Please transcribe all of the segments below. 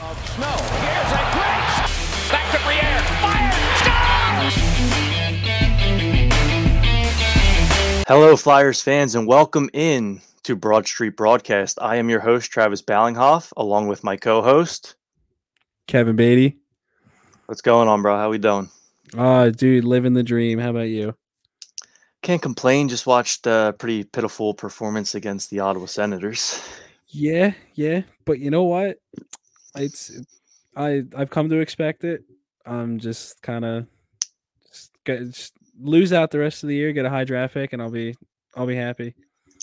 of snow. Here's a great back to Briere. Fire! Score! Hello, Flyers fans, and welcome in to Broad Street Broadcast. I am your host, Travis Ballinghoff, along with my co-host Kevin Beatty. What's going on, bro? How we doing? Oh, dude, living the dream. How about you? Can't complain. Just watched a pretty pitiful performance against the Ottawa Senators. Yeah, yeah, but you know what? It's I I've come to expect it. I'm just kind of just, just lose out the rest of the year, get a high draft pick, and I'll be I'll be happy.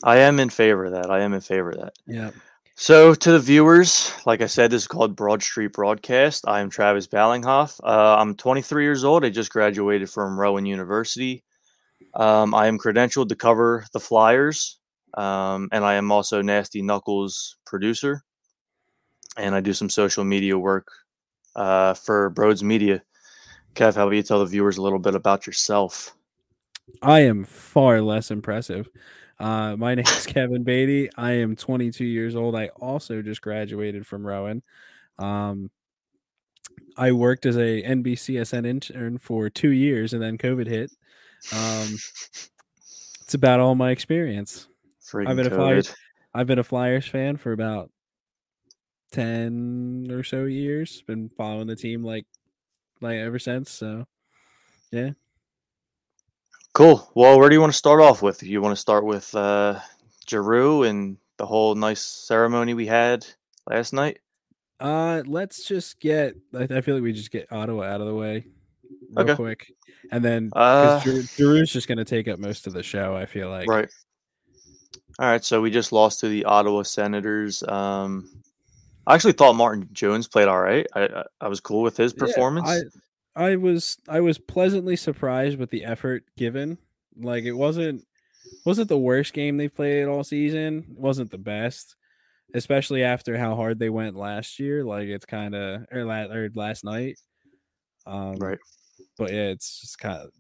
I am in favor of that. I am in favor of that. Yeah. So, to the viewers, like I said, this is called Broad Street Broadcast. I am Travis Ballinghoff. Uh, I'm 23 years old. I just graduated from Rowan University. Um, I am credentialed to cover the Flyers, um, and I am also Nasty Knuckles producer. And I do some social media work uh, for Broads Media. Kev, how about you tell the viewers a little bit about yourself? I am far less impressive. Uh, my name is Kevin Beatty. I am 22 years old. I also just graduated from Rowan. Um, I worked as a NBCSN intern for two years, and then COVID hit. Um, it's about all my experience. Freaking I've been COVID. a Flyers. I've been a Flyers fan for about ten or so years. Been following the team like like ever since. So yeah. Cool. Well, where do you want to start off with? You want to start with uh, Giroux and the whole nice ceremony we had last night? Uh, let's just get. I, I feel like we just get Ottawa out of the way real Okay. quick, and then Uh, Giroux's just going to take up most of the show. I feel like. Right. All right. So we just lost to the Ottawa Senators. Um, I actually thought Martin Jones played all right. I I, I was cool with his Yeah, performance. I I was I was pleasantly surprised with the effort given. Like it wasn't wasn't the worst game they played all season. It wasn't the best, especially after how hard they went last year. Like it's kind of or, la- or last night. Um, Right. But yeah, it's just kind of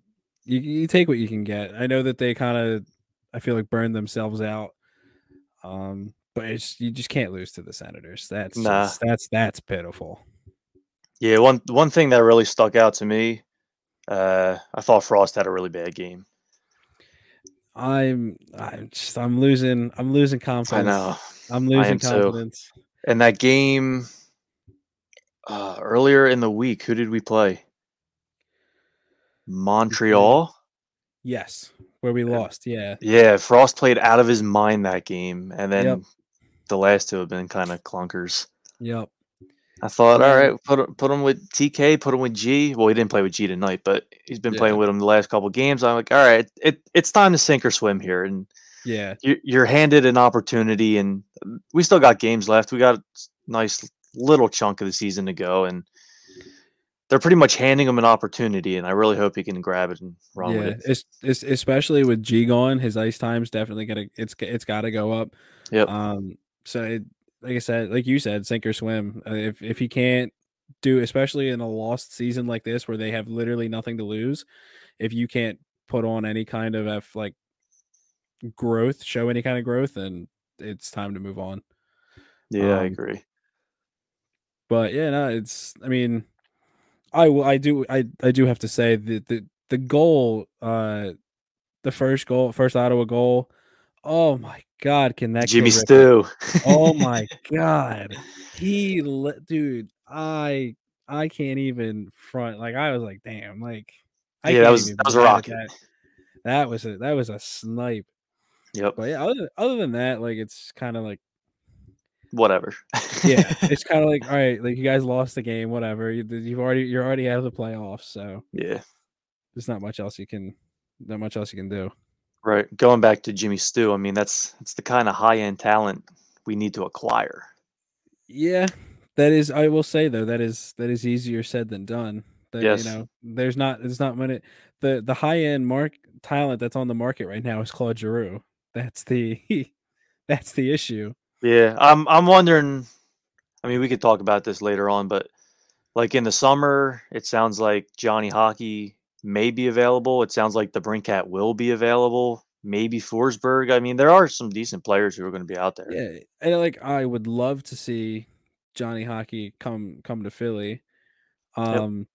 you, you take what you can get. I know that they kind of I feel like burned themselves out. Um, but it's you just can't lose to the Senators. That's Nah. just- that's that's pitiful. yeah. One one thing that really stuck out to me. Uh, I thought Frost had a really bad game. I'm I'm just I'm losing I'm losing confidence. I know. I'm losing am too. confidence. And that game uh, earlier in the week, who did we play? Montreal. Yes, where we lost. Yeah, Yeah, Frost played out of his mind that game, and then Yep. The last two have been kind of clunkers. yep. I thought, all right, put him- put him with TK, put him with G. Well, he didn't play with G tonight, but he's been playing with him the last couple games. I'm like, all right, it it's time to sink or swim here, and Yeah, you, you're handed an opportunity, and we still got games left. We got a nice little chunk of the season to go, and they're pretty much handing him an opportunity, and I really hope he can grab it and run yeah. with it. It's, it's especially with G gone, his ice time's definitely gonna it's it's got to go up. Yep. Um. So it, like I said, like you said, sink or swim. Uh, if if he can't do, especially in a lost season like this where they have literally nothing to lose, if you can't put on any kind of F, like growth, show any kind of growth, then it's time to move on. yeah, I um, agree. but yeah, no, it's. I mean, I will. I do. I I do have to say that the the goal, uh, the first goal, first Ottawa goal. Oh my God, can that Jimmy? Stew. Oh my God, he le- dude. I I can't even front. Like I was like, damn. Like I Yeah, that was- that was a rocket. That. that was a that was a snipe. Yep. But yeah, other other than that, like it's kind of like Whatever. yeah, it's kind of like all right, like you guys lost the game, whatever. You, you've already you're already out of the playoffs, so yeah. there's not much else you can not much else you can do. Right. Going back to Jimmy Stew, I mean that's that's the kind of high end talent we need to acquire. Yeah, that is. I will say though, that is that is easier said than done. That, Yes. You know, there's not. There's not many. The the high end mark talent that's on the market right now is Claude Giroux. That's the that's the issue. Yeah, I'm I'm wondering. I mean, we could talk about this later on, but like in the summer, it sounds like Johnny Hockey may be available. It sounds like the Brinkat will be available. Maybe Forsberg. I mean, there are some decent players who are going to be out there. Yeah, and like I would love to see Johnny Hockey come come to Philly. Um,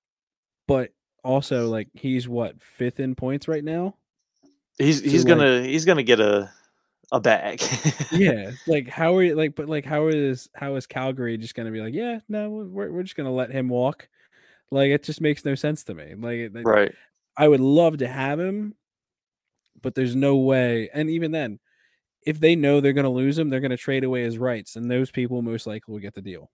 but also like he's what fifth in points right now. He's So, he's like- gonna he's gonna get a a bag. yeah like how are you like but like how is how is calgary just gonna be like yeah no we're, we're just gonna let him walk like it just makes no sense to me like right. i would love to have him but there's no way and even then if they know they're gonna lose him they're gonna trade away his rights and those people most likely will get the deal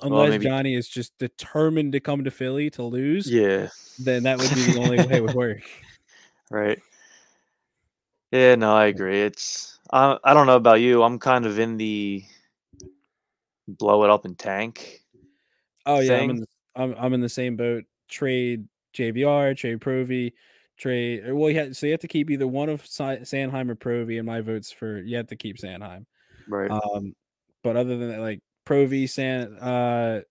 Well, unless maybe- johnny is just determined to come to philly to lose Yeah. then that would be the only way it would work Right. Yeah, no, I agree. It's I I don't know about you. I'm kind of in the blow it up and tank. Oh yeah, I'm in, the, I'm I'm in the same boat. Trade JVR, trade Provy, trade. Well, you had, so you have to keep either one of Sanheim or Provy, and my votes for you have to keep Sanheim. Right. Um, but other than that, like Provy, San, uh,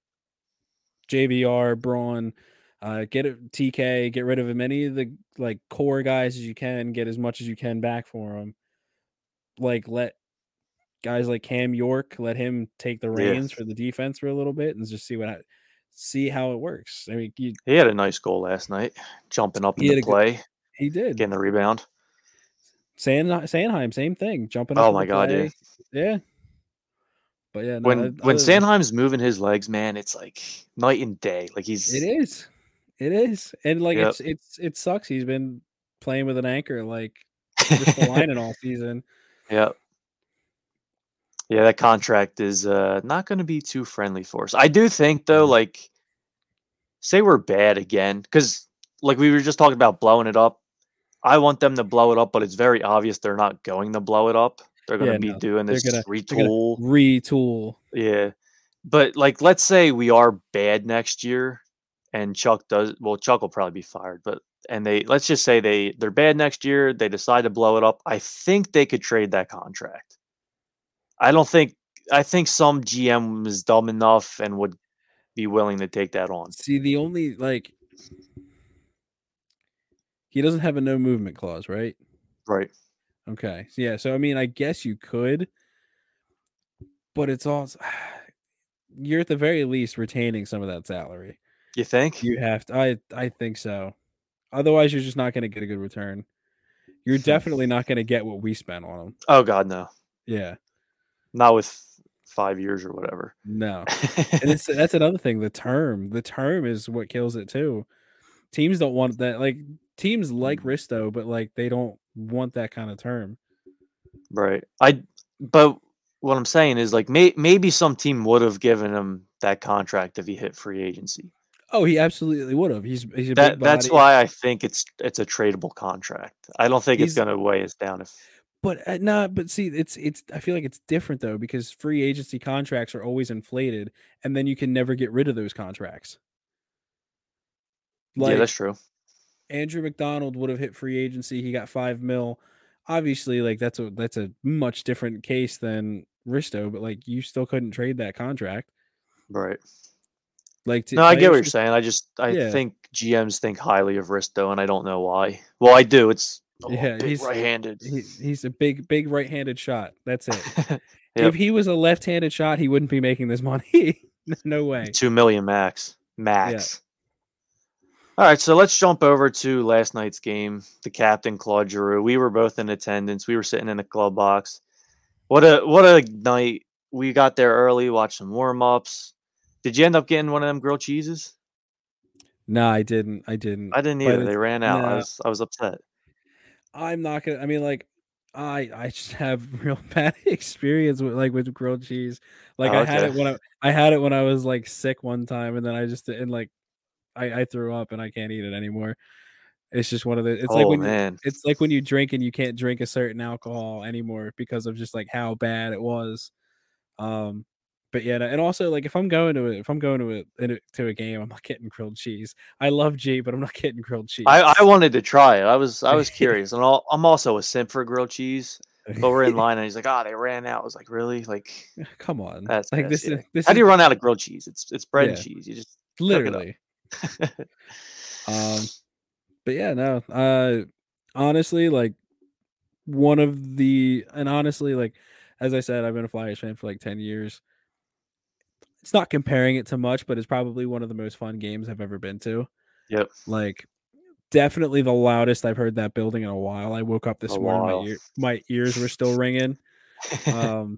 JVR, Braun, uh, get a TK, get rid of as many of the like core guys as you can, get as much as you can back for them. Like let guys like Cam York let him take the reins for the defense for a little bit and just see what see how it works. I mean, you, he had a nice goal last night, jumping up He had into good- play, he did. getting the rebound. San Sanheim, same thing, jumping. Up Oh my god, yeah. play. yeah. But yeah, no, When oth- when than- Sanheim's moving his legs, man, it's like night and day. Like he's It is. It is. And like Yep. it's it's it sucks. He's been playing with an anchor like the lining all season. Yeah. Yeah, that contract is uh, not going to be too friendly for us. I do think though, Mhm. like, say we're bad again, because like we were just talking about blowing it up. I want them to blow it up, but it's very obvious they're not going to blow it up. They're going to Yeah, be no, doing this gonna- retool. Retool. Yeah. But like let's say we are bad next year and Chuck does well Chuck will probably be fired, but and they let's just say they they're bad next year, they decide to blow it up. I think they could trade that contract. I don't think I think some GM is dumb enough and would be willing to take that on. See, the only like he doesn't have a no movement clause, right? Right. Okay. So, yeah. So I mean, I guess you could, but it's also you're at the very least retaining some of that salary. You think? You have to. I I think so. Otherwise, you're just not going to get a good return. You're Hmm. definitely not going to get what we spent on them. oh god no. Yeah. Not with 5 years or whatever. No. and it's that's another thing. The term, the term is what kills it too. Teams don't want that. Like teams like Mm. Risto, but like they don't want that kind of term. Right. I but what I'm saying is like may, maybe some team would have given him that contract if he hit free agency. Oh, he absolutely would have. He's he's a That that's why I think it's it's a tradable contract. I don't think it's going to weigh us down if But uh, no, but see, it's it's. I feel like it's different though because free agency contracts are always inflated, and then you can never get rid of those contracts. yeah, that's true. Andrew MacDonald would have hit free agency. He got five mil. Obviously, like that's a that's a much different case than Risto, but like you still couldn't trade that contract. Right. Like to, No, I get what you're saying. I just I Yeah. think GMs think highly of Risto, and I don't know why. Well, I do. It's oh, Yeah, he's- right-handed. He, he's a big big right-handed shot. That's it. Yep. If he was a left-handed shot, he wouldn't be making this money. no way. Two million max. Max. All right, so let's jump over to last night's game. The captain Claude Giroux. We were both in attendance. We were sitting in the club box. What a what a night! We got there early, watched some warm ups. Did you end up getting one of them grilled cheeses? No, I didn't. I didn't. I didn't either. They ran out. I was I was upset. I'm not gonna. I mean, like, I I just have real bad experience with like with grilled cheese. Like Oh, I had okay. it when I I had it when I was like sick one time, and then I just and like I I threw up and I can't eat it anymore. It's just one of the. It's oh like when you, man, it's like when you drink and you can't drink a certain alcohol anymore because of just like how bad it was. Um, but yeah, and also like if I'm going to it, if I'm going to a- to a game, I'm not getting grilled cheese. I love G, but I'm not getting grilled cheese. I, I wanted to try it. I was I was curious, and I'll, I'm also a simp for grilled cheese. But we're in line, and he's like, "Ah, they ran out." I was like, "Really? Like, Come on, That's like this yeah. is this how do you run out of grilled cheese? It's it's bread and cheese. You just literally. um, but yeah, no. Uh, honestly, like one of the and honestly, like as I said, I've been a Flyers fan for like ten years. It's not comparing it to much, but it's probably one of the most fun games I've ever been to. Yep. Like definitely the loudest I've heard that building in a while. I woke up this A morning, my, ear, my ears were still ringing. Um,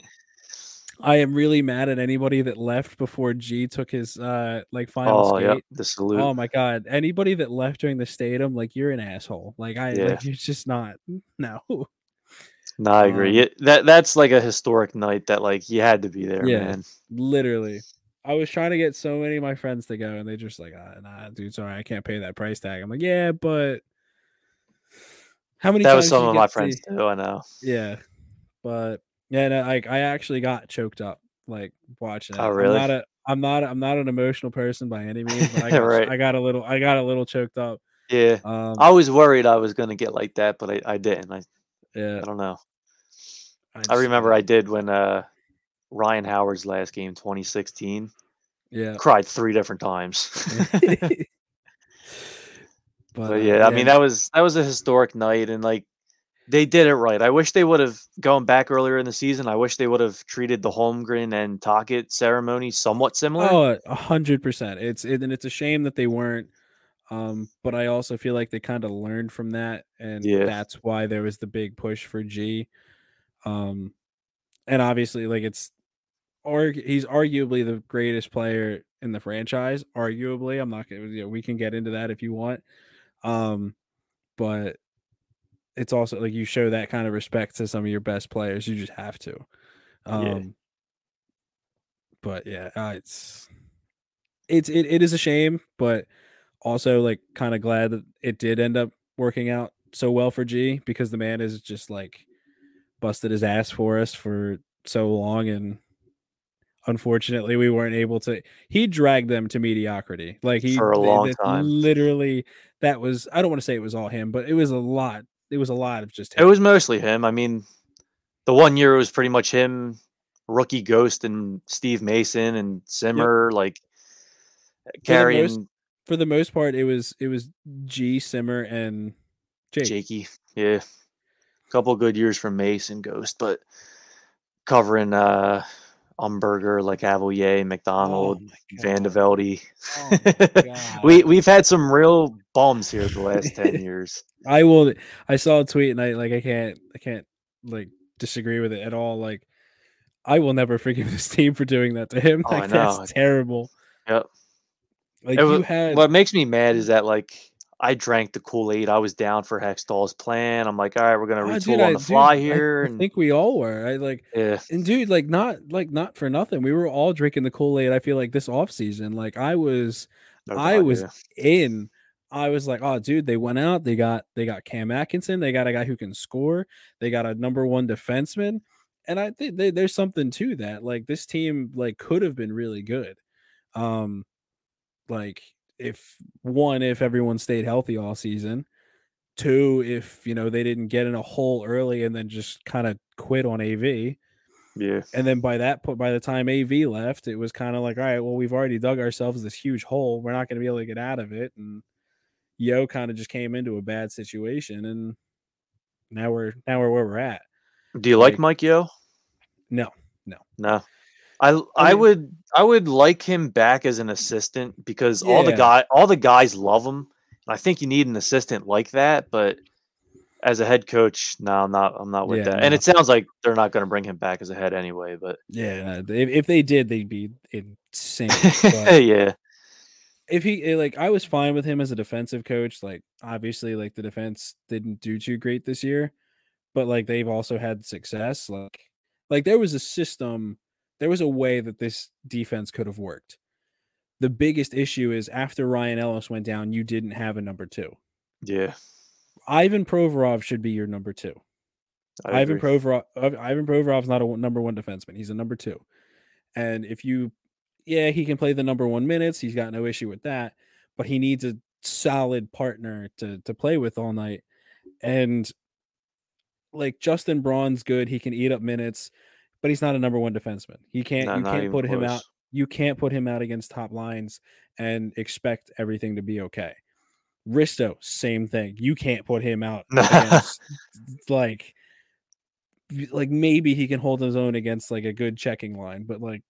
I am really mad at anybody that left before G took his uh like final oh, skate. yep. The salute. Oh my god! Anybody that left during the stadium, like you're an asshole. Like I, Yeah. like, you're just not. No. No, I agree. um, Yeah, that that's like a historic night that like you had to be there, Yeah. man. Literally. I was trying to get so many of my friends to go, and they just like, ah, nah, dude, sorry, I can't pay that price tag. I'm like, yeah, but how many? That was some of my friends see- too. I know. Yeah, but yeah, no, like I actually got choked up like watching it. Oh, really? I'm not a, I'm not, I'm not an emotional person by any means, but I got, Right. I got a little, I got a little choked up. Yeah, Um, I was worried I was gonna get like that, but I, I didn't. I, yeah, I don't know. I just- remember I did when uh Ryan Howard's last game, 2016. yeah, Cried three different times. but, but uh, yeah, I mean that was that was a historic night, and like they did it right. I wish they would have gone back earlier in the season. I wish they would have treated the Holmgren and Tocchet ceremony somewhat similar. Oh, a hundred percent. It's it, and it's a shame that they weren't. Um, but I also feel like they kind of learned from that, and Yeah. that's why there was the big push for G. Um, and obviously, like it's, or he's arguably the greatest player in the franchise. Arguably, I'm not gonna. You know, we can get into that if you want. Um, but it's also like you show that kind of respect to some of your best players. You just have to. Um, Yeah. but yeah, uh, it's it's it, it is a shame, but also like kind of glad that it did end up working out so well for G because the man is just like busted his ass for us for so long and unfortunately we weren't able to he dragged them to mediocrity like he For a long time. literally that was i don't want to say it was all him but it was a lot it was a lot of just It was mostly him. I mean, the one year was pretty much him, rookie Ghost, and Steve Mason and Simmer, like carrying for the most part it was it was g simmer and jake Jakey. Yeah, a couple good years from Mason Ghost, but covering uh Umberger, like Avalier, MacDonald, Oh my VandeVelde. Oh we we've had some real bums here the last ten years. I will. I saw a tweet and I like. I can't. I can't like disagree with it at all. Like, I will never forgive this team for doing that to him. Oh, I Like, that's terrible. Yep. Like It you had. What makes me mad is that like I drank the Kool Aid. I was down for Hextall's plan. I'm like, all right, we're gonna Ah, retool dude, on I- the dude, fly I- here. I, and think we all were. I like. yeah, And dude, like not like not for nothing. We were all drinking the Kool Aid. I feel like this off season. Like I was no I was in. I was like, oh, dude, they went out. They got they got Cam Atkinson. They got a guy who can score. They got a number one defenseman, and I think they, there's something to that. Like this team, like could have been really good. Um, like if one, if everyone stayed healthy all season. Two, if you know they didn't get in a hole early and then just kind of quit on AV. yeah. And then by that point, by the time AV left, it was kind of like, all right, well, we've already dug ourselves this huge hole. We're not going to be able to get out of it. And Yeo kind of just came into a bad situation, and now we're now we're where we're at. Do you like like- Mike Yeo? No. No, No. I I, mean- would I would like him back as an assistant because all the guy all the guys love him. And I think you need an assistant like that, but as a head coach, no, I'm not I'm not with Yeah, that. And it sounds like they're not going to bring him back as a head anyway, but yeah, if, if they did, they'd be insane. yeah. if he eh, like, I was fine with him as a defensive coach. Like, obviously, like the defense didn't do too great this year, but like they've also had success. Like, like there was a system, there was a way that this defense could have worked. The biggest issue is after Ryan Ellis went down, you didn't have a number two. Yeah. Ivan Provorov should be your number two. Ivan. Provorov, Iv- Ivan Provorov's not a number one defenseman. He's a number two. And if you, yeah, he can play the number one minutes. He's got no issue with that. But he needs a solid partner to to play with all night. And like Justin Braun's good. He can eat up minutes, but he's not a number one defenseman. He can't. No, you can't put him close. out. You can't put him out against top lines and expect everything to be okay. Risto, same thing. You can't put him out against like like maybe he can hold his own against like a good checking line, but like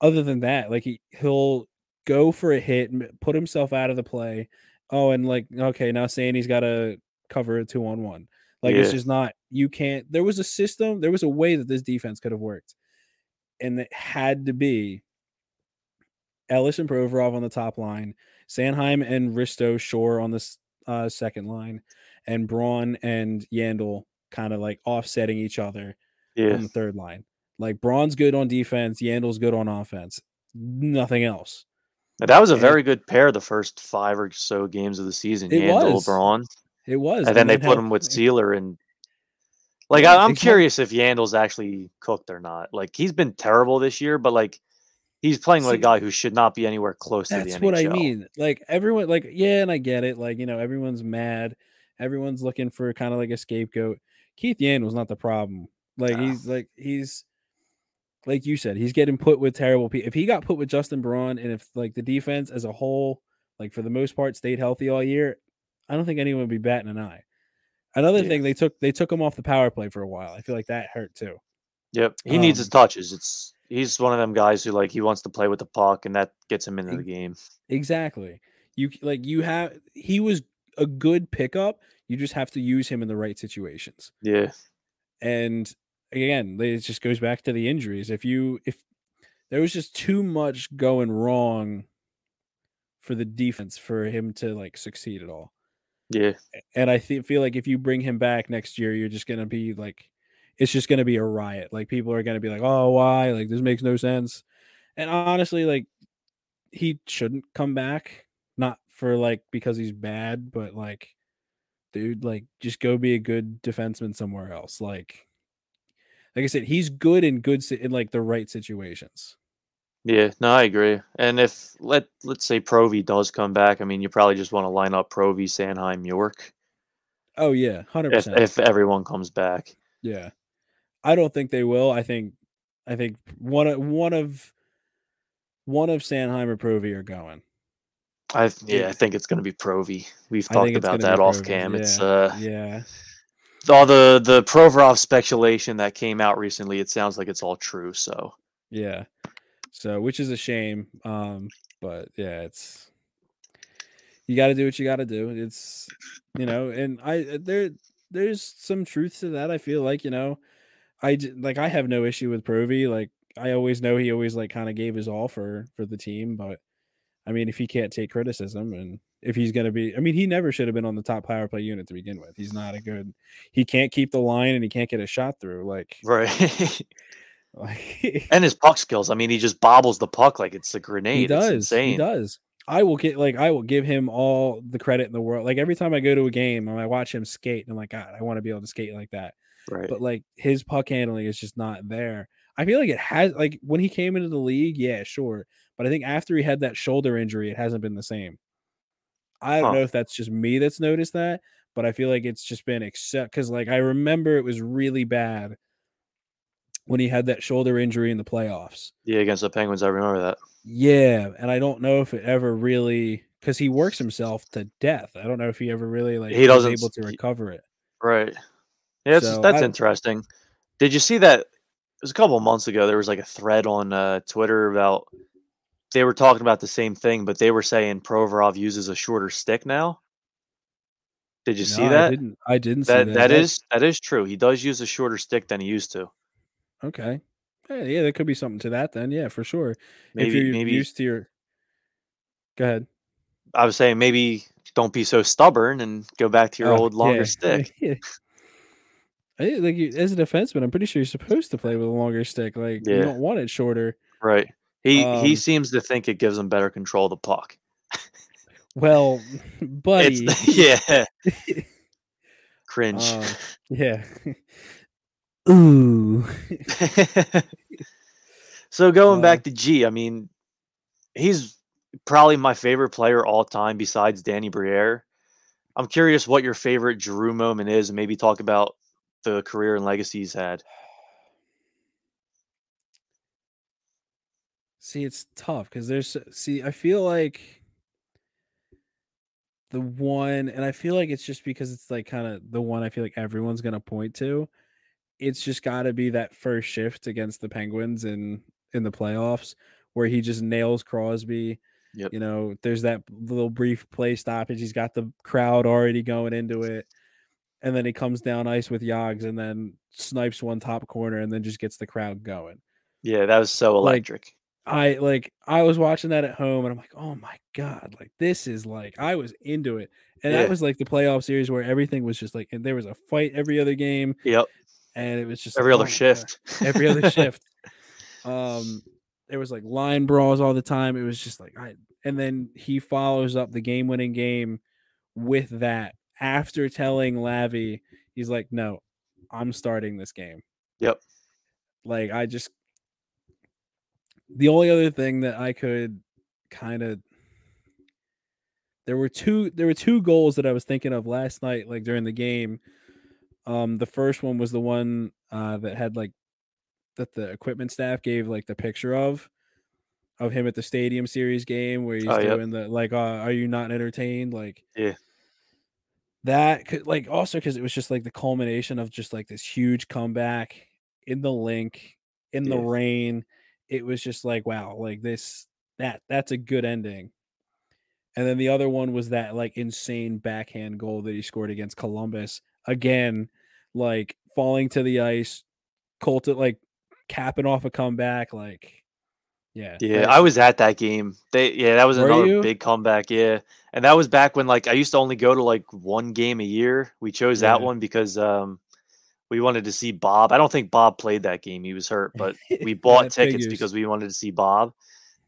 other than that, like he he'll go for a hit, put himself out of the play. Oh, and like okay, now saying he's got to cover a two on one. Like yeah. it's just not you can't. There was a system, there was a way that this defense could have worked, and it had to be Ellis and Provorov on the top line, Sanheim and Risto Shore on the uh, second line, and Braun and Yandle kind of like offsetting each other yeah. on the third line. Like Braun's good on defense, Yandle's good on offense. Nothing else. That was a and, very good pair the first five or so games of the season. It Yandle, was. Braun. It was. And, and then they put him with Seeler and like yeah, I, am curious if Yandle's actually cooked or not. Like he's been terrible this year, but like he's playing with a guy who should not be anywhere close to. That's what I mean. Like everyone, like yeah, and I get it. Like you know, everyone's mad. Everyone's looking for kind of like a scapegoat. Keith Yandle's not the problem. Like he's like he's like you said, he's getting put with terrible people. If he got put with Justin Braun, and if like the defense as a whole, like for the most part, stayed healthy all year, I don't think anyone would be batting an eye. Another yeah. thing, they took they took him off the power play for a while. I feel like that hurt too. Yep, he um, needs his touches. It's he's one of them guys who like he wants to play with the puck, and that gets him into the game. Exactly. You like you have he was a good pickup. You just have to use him in the right situations. Yeah. And again, it just goes back to the injuries. If you if there was just too much going wrong for the defense for him to like succeed at all. Yeah. And I th- feel like if you bring him back next year, you're just going to be like, it's just going to be a riot. Like people are going to be like, oh, why? Like this makes no sense. And honestly, like he shouldn't come back. Not for like because he's bad, but like, dude, like just go be a good defenseman somewhere else. Like, like I said, he's good in good in like the right situations. Yeah, no, I agree. And if let let's say Provy does come back, I mean, you probably just want to line up Provy, Sanheim, York. Oh yeah, hundred percent. If everyone comes back, yeah, I don't think they will. I think, I think one of one of one of Sanheim or Provy are going. I yeah, I think it's going to be Provy. We've talked about that off cam. Yeah, it's uh yeah. All the the Provorov speculation that came out recently, it sounds like it's all true. So yeah, so which is a shame. Um, but yeah, it's you got to do what you got to do. It's you know, and I uh, there there's some truth to that. I feel like you know, I like I have no issue with Provy. Like I always know he always like kind of gave his all for for the team, but I mean, if he can't take criticism and if he's going to be, I mean, he never should have been on the top power play unit to begin with. He's not a good, he can't keep the line and he can't get a shot through. Like, right. Like, and his puck skills. I mean, he just bobbles the puck like it's a grenade. He does. It's insane. He does. I will get like I will give him all the credit in the world. Like every time I go to a game and I watch him skate, I'm like, God, I want to be able to skate like that. Right. But like his puck handling is just not there. I feel like it has like when he came into the league, yeah, sure. But I think after he had that shoulder injury, it hasn't been the same. I don't huh. know if that's just me that's noticed that, but I feel like it's just been except because like I remember it was really bad when he had that shoulder injury in the playoffs. Yeah, against the Penguins, I remember that. Yeah, and I don't know if it ever really because he works himself to death. I don't know if he ever really like he doesn't able to recover it. Right. Yeah, so that's interesting. Did you see that? It was a couple months ago. There was like a thread on uh, Twitter about they were talking about the same thing, but they were saying Provorov uses a shorter stick now. Did you no, see that? I didn't. I didn't that, that. That is that is true. He does use a shorter stick than he used to. Okay. Yeah, yeah, there could be something to that then. Yeah, for sure. Maybe, if you're maybe used to your Go ahead. I was saying maybe don't be so stubborn and go back to your oh, old longer yeah. stick. yeah. like you, as a defenseman, I'm pretty sure you're supposed to play with a longer stick. Like yeah. you don't want it shorter. Right. He um, he seems to think it gives him better control of the puck. well, buddy. yeah. Cringe. Uh, yeah. Ooh. so going uh, back to G, I mean, he's probably my favorite player all time besides Danny Briere. I'm curious what your favorite Giroux moment is, and maybe talk about the career and legacy he's had. See, it's tough because there's see, I feel like the one, and I feel like it's just because it's like kind of the one I feel like everyone's gonna point to it's just got to be that first shift against the Penguins in in the playoffs where he just nails Crosby. Yep. You know, there's that little brief play stoppage. He's got the crowd already going into it. And then he comes down ice with Yogs and then snipes one top corner and then just gets the crowd going. Yeah, that was so Like, electric. I like I was watching that at home and I'm like, oh my god, like this is like I was into it. And Yeah. that was like the playoff series where everything was just like and there was a fight every other game Yep. And it was just Every other oh shift. every other shift. Um, there was like line brawls all the time. It was just like I, and then he follows up the game-winning game with that after telling Lavi, he's like, "No, I'm starting this game." Yep. Like I just, the only other thing that I could kind of. There were two. There were two goals that I was thinking of last night, like during the game. Um, the first one was the one uh, that had like that the equipment staff gave like the picture of of him at the stadium series game where he's Oh, yep. doing the like uh, are you not entertained? Like Yeah. that could like also because it was just like the culmination of just like this huge comeback in the Linc in the rain. It was just like wow like this that that's a good ending. And then the other one was that like insane backhand goal that he scored against Columbus. Again like falling to the ice Colton like capping off a comeback like yeah Yeah, I was at that game. They yeah, that was Were another you? big comeback. Yeah, and that was back when like I used to only go to like one game a year. We chose that one because um we wanted to see Bob. I don't think Bob played that game. He was hurt, but we bought tickets figures. because we wanted to see Bob.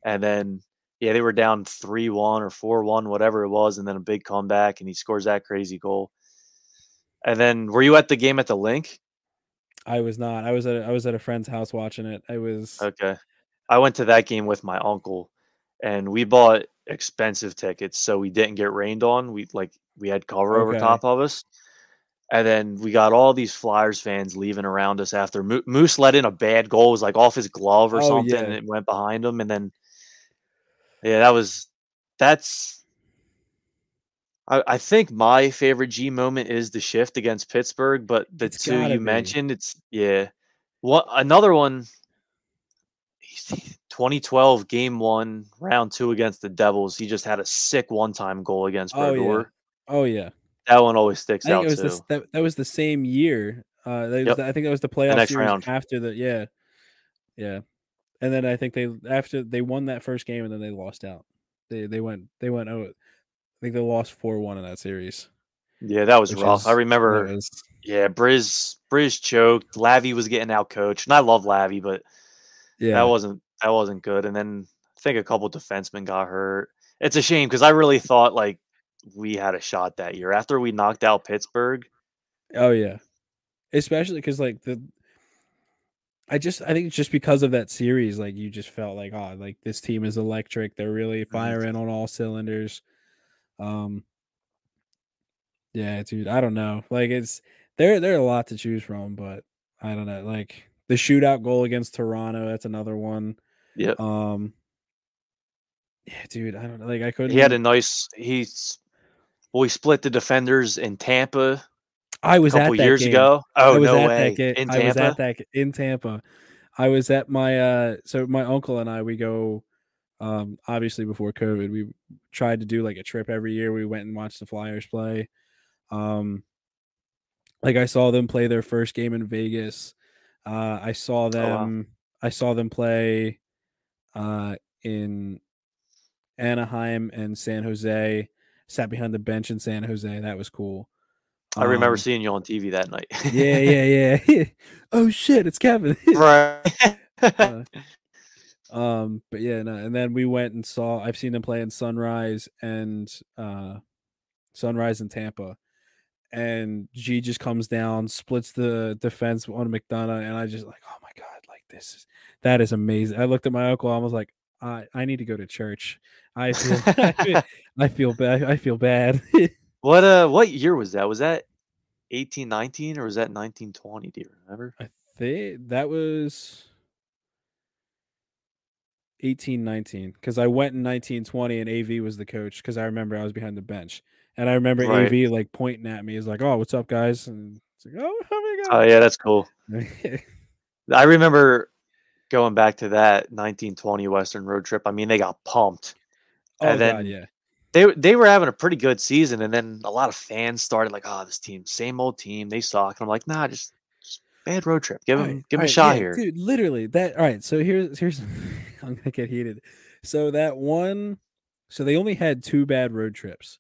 And then yeah, they were down three one or four one, whatever it was, and then a big comeback, and he scores that crazy goal. And then were you at the game at the Linc? I was not I was at a, I was at a friend's house watching it I was Okay. I went to that game with my uncle and we bought expensive tickets so we didn't get rained on. We like we had cover over Okay. top of us. And then we got all these Flyers fans leaving around us after Mo- Moose let in a bad goal, it was like off his glove or Oh, something, yeah. and it went behind him. And then, yeah, that was that's. I, I think my favorite G moment is the shift against Pittsburgh, but the It's two you be. mentioned, it's yeah. What another one? 2012 game one, round two against the Devils. He just had a sick one-time goal against Oh, yeah. Oh yeah That one always sticks I think out it was too. this that, that was the same year uh that was Yep. the- I think that was the playoff next series round. after the yeah yeah and then I think they after they won that first game and then they lost out they they went they went oh I think they lost four one in that series yeah, that was rough. is- I remember. Yeah, Bryz Bryz choked. Lavi was getting out coached, and I love Lavi, but yeah that wasn't that wasn't good. And then I think a couple defensemen got hurt. It's a shame because I really thought like we had a shot that year after we knocked out Pittsburgh. Oh yeah, especially because like the, I just I think just because of that series, like you just felt like oh, like this team is electric. They're really Mhm. firing on all cylinders. Um, yeah, dude, I don't know. Like it's there. There are a lot to choose from, but I don't know. Like the shootout goal against Toronto, that's another one. Yeah. Um, yeah, dude, I don't know. Like I couldn't. He had a nice he's well, he split the defenders in Tampa I was a couple years game. ago. I Oh was no at way. In I was Tampa. at that in Tampa. I was at my uh so my uncle and I we go um obviously before COVID we tried to do like a trip every year. We went and watched the Flyers play. Um like I saw them play their first game in Vegas. Uh I saw wow. them I saw them play uh in Anaheim and San Jose. Sat behind the bench in San Jose. That was cool. I remember Um, seeing you on TV that night. yeah, yeah, yeah. oh shit, it's Kevin. right. Uh, um, but yeah, no, and then we went and saw. I've seen them play in Sunrise and uh, Sunrise in Tampa, and G just comes down, splits the defense on McDonagh, and I just like, oh my god, like this is that is amazing. I looked at my uncle, I was like, I I need to go to church. I feel I feel, I feel bad. I feel bad. what uh what year was that? Was that 1819 or was that 1920? Do you remember? I think that was 1819 because I went in 1920 and AV was the coach because I remember I was behind the bench and I remember Right. AV like pointing at me. He's like, "Oh, what's up, guys?" And it's like, "Oh, oh Oh yeah, that's cool. I remember going back to that 1920 Western road trip, I mean, they got pumped. Oh And then- god, yeah. They they were having a pretty good season, and then a lot of fans started like, "Oh, this team, same old team, they suck." And I'm like, "Nah, just bad road trip. Give him, Alright, give them a shot yeah, here." dude. Literally, that. All right, so here's here's. I'm gonna get heated. So that one, so they only had two bad road trips,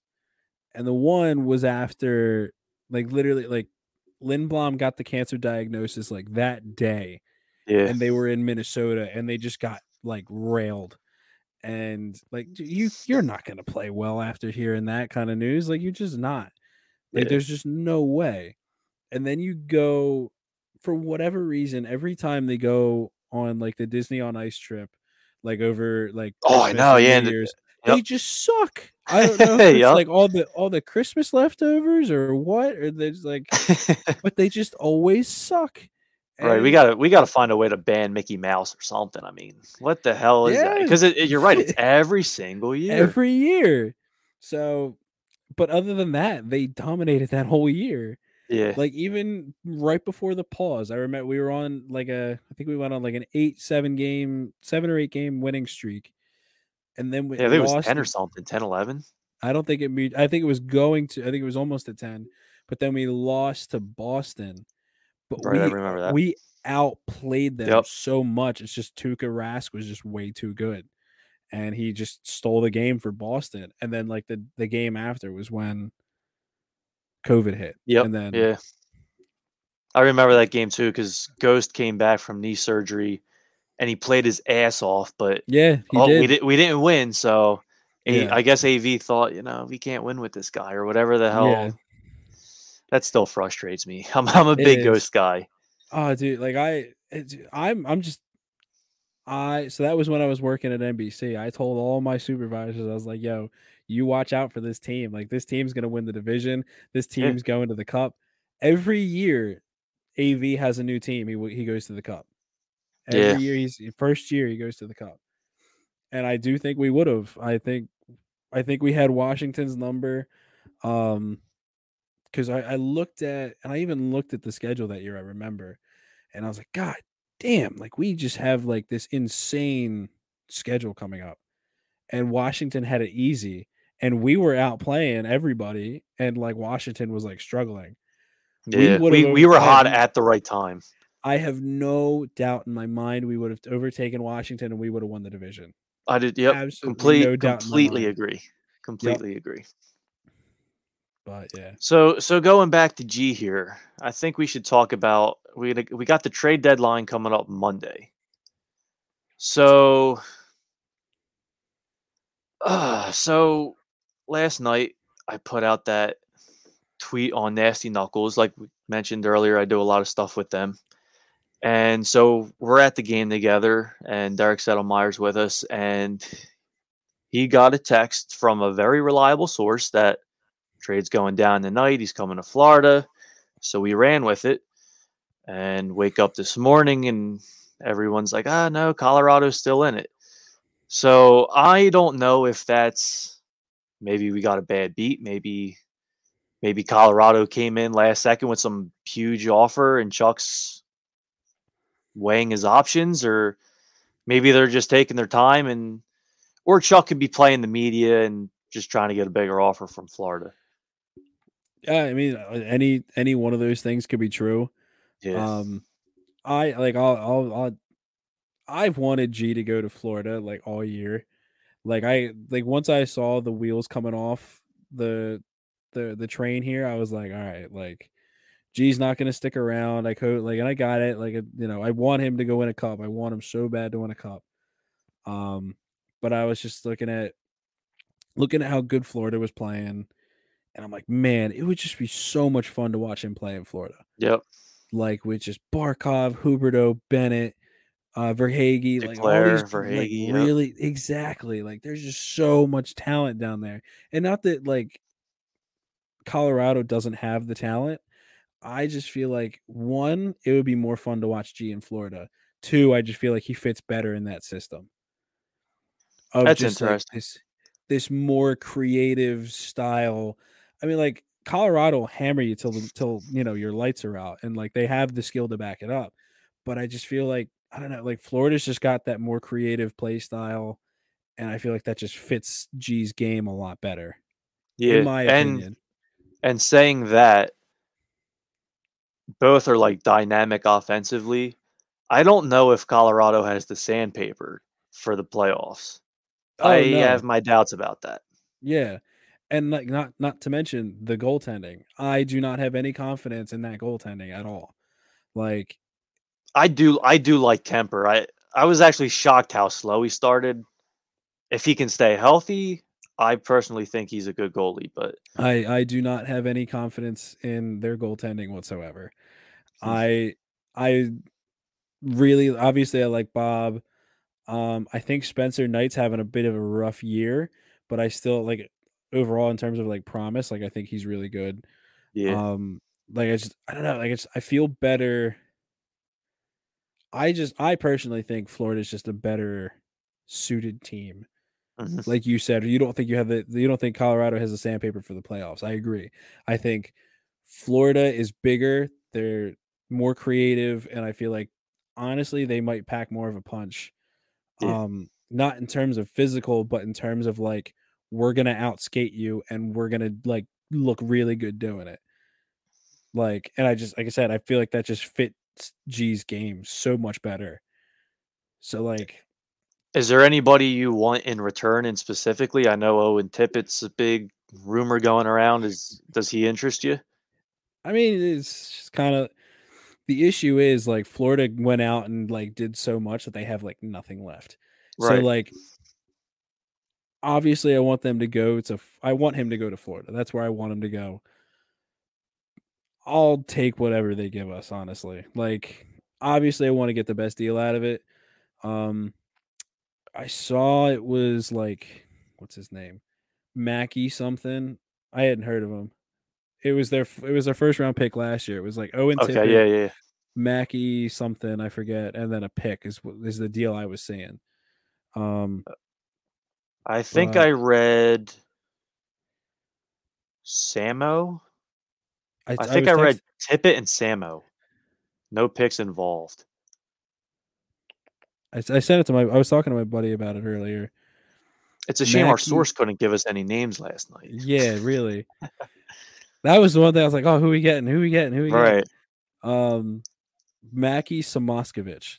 and the one was after, like, literally, like, Lindblom got the cancer diagnosis like that day, Yeah, and they were in Minnesota, and they just got like railed, and like you, you're not gonna play well after hearing that kind of news. Like, you're just not. Like, Yeah. there's just no way. And then you go for whatever reason, every time they go on like the Disney on Ice trip, like over like Oh, I know, yeah, and the- Year's, yep. they just suck. I don't know it's Yep. like all the all the Christmas leftovers or what, or there's like, but they just always suck. right. We gotta we gotta find a way to ban Mickey Mouse or something. I mean, what the hell is that? Because you're right. It's every single year. every year. So, but other than that, they dominated that whole year. Yeah, like even right before the pause i remember we were on like a i think we went on like an eight seven game seven or eight game winning streak and then we yeah. I it was lost ten or to- something, 10, 11. i don't think it moved i think it was going to i think it was almost at 10 but then we lost to boston but Right, I we remember that. we outplayed them Yep. so much it's just tuukka rask was just way too good and he just stole the game for boston and then like the the game after was when covid hit Yep. and then yeah. I remember that game too because Ghost came back from knee surgery, and he played his ass off. But yeah oh, did we didn't we didn't win. So Yeah. I guess AV thought you know we can't win with this guy or whatever the hell. Yeah. That still frustrates me. I'm I'm a big. Ghost guy. Oh, dude, like I, it's, I'm, I'm just, I. So that was when I was working at NBC. I told all my supervisors, I was like, "Yo, you watch out for this team. Like this team's gonna win the division. This Yeah. team's going to the cup every year. AV has a new team. He he goes to the cup. Every Yeah. year he's first year he goes to the cup, and I do think we would have. I think, I think we had Washington's number. Um, because I, I looked at and I even looked at the schedule that year. I remember, and I was like, God damn! Like we just have like this insane schedule coming up, and Washington had it easy, and we were out playing everybody, and like Washington was like struggling. Yeah, would've we, we were hot at the right time. I have no doubt in my mind we would have overtaken Washington and we would have won the division. I did. Yep. Absolutely Complete. no completely agree. Completely agree. But yeah, So so going back to G here, I think we should talk about we we got the trade deadline coming up Monday. So uh, so last night I put out that tweet on Nasty Knuckles like we mentioned earlier I do a lot of stuff with them. And so we're at the game together and Derek Settlemyre's with us and he got a text from a very reliable source that trade's going down tonight. He's coming to Florida. So we ran with it and wake up this morning and everyone's like, ah, no, Colorado's still in it. So I don't know if that's maybe we got a bad beat. Maybe, maybe Colorado came in last second with some huge offer and Chuck's weighing his options, or maybe they're just taking their time and, or Chuck could be playing the media and just trying to get a bigger offer from Florida. yeah. I mean, uh, any any one of those things could be true. Yeah. Um, I like I'll, I'll I'll I've wanted G to go to Florida like all year. Like I like once I saw the wheels coming off the the the train here, I was like, all right, like G's not gonna stick around. I could like and I got it. Like you know, I want him to go win a cup. I want him so bad to win a cup. Um, but I was just looking at looking at how good Florida was playing, and I'm like, man, it would just be so much fun to watch him play in Florida yep. like with just Barkov, Huberdeau, Bennett, uh, Verhaeghe, like all these like, Verhaeghe, yep. really exactly like there's just so much talent down there, and not that like Colorado doesn't have the talent. I just feel like one, it would be more fun to watch G in Florida. Two, I just feel like he fits better in that system. Of That's just, like, interesting. this this more creative style. I mean, like Colorado will hammer you till till you know your lights are out, and like they have the skill to back it up. But I just feel like I don't know, like Florida's just got that more creative play style, and I feel like that just fits G's game a lot better. Yeah, in my and opinion. and saying that both are like dynamic offensively. I don't know if Colorado has the sandpaper for the playoffs. Oh, I no. have my doubts about that. Yeah. And like not not to mention the goaltending. I do not have any confidence in that goaltending at all. Like I do I do like Kemper. I I was actually shocked how slow he started. If he can stay healthy, I personally think he's a good goalie, but I I do not have any confidence in their goaltending whatsoever. I I really obviously I like Bob. Um I think Spencer Knight's having a bit of a rough year, but I still like overall in terms of like promise, like I think he's really good. yeah. Um like I just I don't know, like it's I feel better. I just I personally think Florida's just a better suited team. Mhm. Like you said, you don't think you have the you don't think Colorado has the sandpaper for the playoffs. I agree. I think Florida is bigger, they're more creative, and I feel like honestly they might pack more of a punch. Yeah. Um not in terms of physical, but in terms of like we're gonna outskate you and we're gonna like look really good doing it. Like, and I just like I said, I feel like that just fits G's game so much better. So like Is there anybody you want in return and specifically? I know Owen Tippett's a big rumor going around. Is does he interest you? I mean, it's just kind of the issue is like Florida went out and like did so much that they have like nothing left. So like obviously I want them to go to I want him to go to Florida. That's where I want him to go. I'll take whatever they give us, honestly. Like obviously I want to get the best deal out of it. Um I saw it was like what's his name? Mackie something. I hadn't heard of him. It was their it was their first round pick last year. It was like Owen Okay, Tippett, yeah, yeah. Mackie something, I forget, and then a pick is what is the deal I was seeing. Um I think I read Samo. I, I think I, was read text- Tippett and Samo. No picks involved. I, I said it to my I was talking to my buddy about it earlier. It's a shame our source couldn't give us any names last night. Yeah, really. that was the one thing I was like, oh, who we getting? Who we getting? Who we getting? Right. Um Mackie Samoskevich.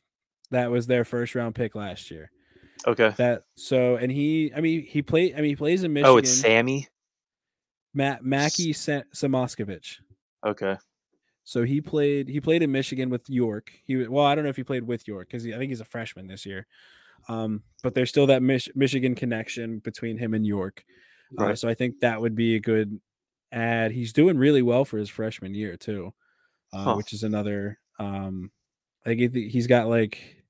That was their first round pick last year. Okay. That so and he I mean he played I mean he plays in Michigan. Oh, it's Sammy. Matt Mackie Sa- Samoskevich. Okay. So he played he played in Michigan with York. He well, I don't know if he played with York because I think he's a freshman this year. Um, but there's still that Mich- Michigan connection between him and York. Uh, Right. so I think that would be a good add. He's doing really well for his freshman year too, uh, Huh. which is another. Um, I think he- he's got like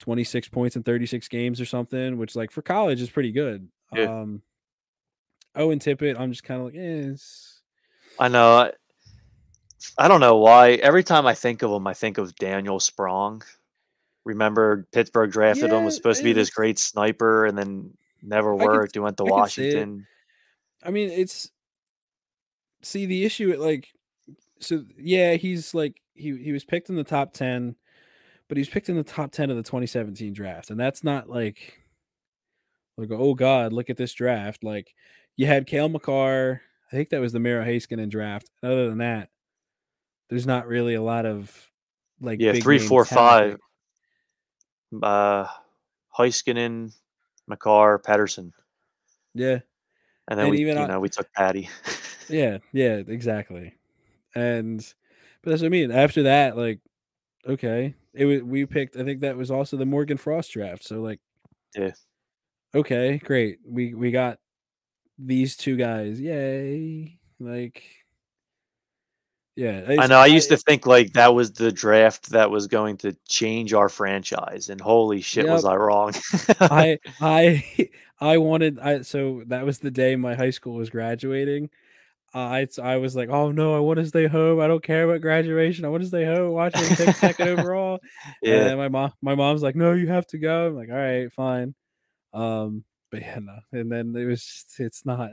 26 points in 36 games or something, which like for college is pretty good. Yeah. Um, Owen Tippett, I'm just kind of like, eh, it's, I know. I, don't know why. Every time I think of him, I think of Daniel Sprong. Remember, Pittsburgh drafted him. Was supposed to be this great sniper, and then never worked. He went to I could see it. Washington. I mean, it's see the issue. It like so yeah, he's like he he was picked in the top ten, but he was picked in the top ten of the 2017 draft, and that's not like like oh god, look at this draft. Like you had Cale Makar. I think that was the Miro Heiskanen draft. Other than that, there's not really a lot of like Yeah, big three, four, five. Uh, Heiskanen, Makar, Pettersson, Yeah, and then And we, even you know, we took Patty. Yeah, yeah, exactly. And but that's what I mean. After that, like, okay, it was we picked. I think that was also the Morgan Frost draft. So like, Yeah. okay, great. We we got these two guys. Yay! Like, yeah. I it's- know. I used to think like that was the draft that was going to change our franchise, and holy shit, was I wrong? I I I wanted I so that was the day my high school was graduating. I I was like, oh no, I want to stay home. I don't care about graduation. I want to stay home, watch them pick second overall. yeah, And my mom, my mom's like, no, you have to go. I'm like, all right, fine. Um, but yeah, no. And then it was, just- it's not.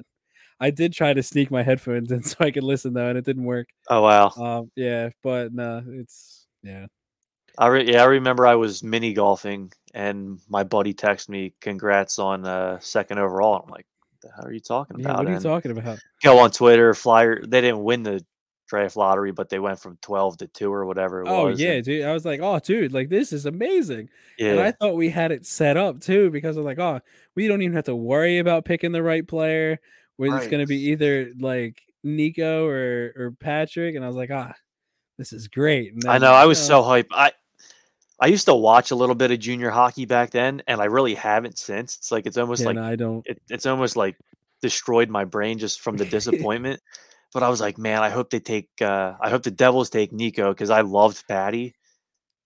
I did try to sneak my headphones in so I could listen though, and it didn't work. oh wow. Um, yeah, but no, it's yeah. I re- yeah, I remember I was mini golfing and my buddy texted me, "Congrats on uh, second overall." I'm like, "The hell are you talking Yeah, about?" what are you And talking about? Go on Twitter, Flyer. They didn't win the draft lottery, but they went from 12 to two or whatever it Oh was. yeah, and- dude. I was like, oh, dude, like this is amazing. And I thought we had it set up too because I was like, oh, we don't even have to worry about picking the right player. Where it's Right. gonna be either like Nico or or Patrick, and I was like, ah, this is great. And I know. I was you so hyped. I I used to watch a little bit of junior hockey back then, and I really haven't since. It's like it's almost yeah, like no, I don't. it, it's almost like destroyed my brain just from the disappointment. But I was like, man, I hope they take. uh I hope the Devils take Nico because I loved Patty.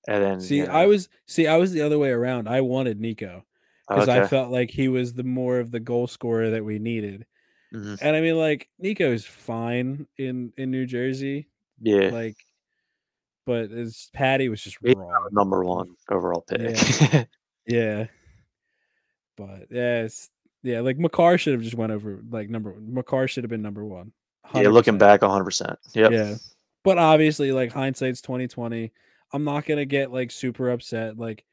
And then See, you I was see, I was the other way around. I wanted Nico because I felt like he was the more of the goal scorer that we needed. Mhm. And I mean, like Nico's fine in in New Jersey, yeah, like, but it's Patty was just He's wrong. number one overall pick. Yeah. But yeah, it's yeah, like Makar should have just went over like number Makar should have been number one. Yeah, looking back, 100. percent Yep. Yeah. But obviously, like hindsight's 2020. I'm not gonna get like super upset. Like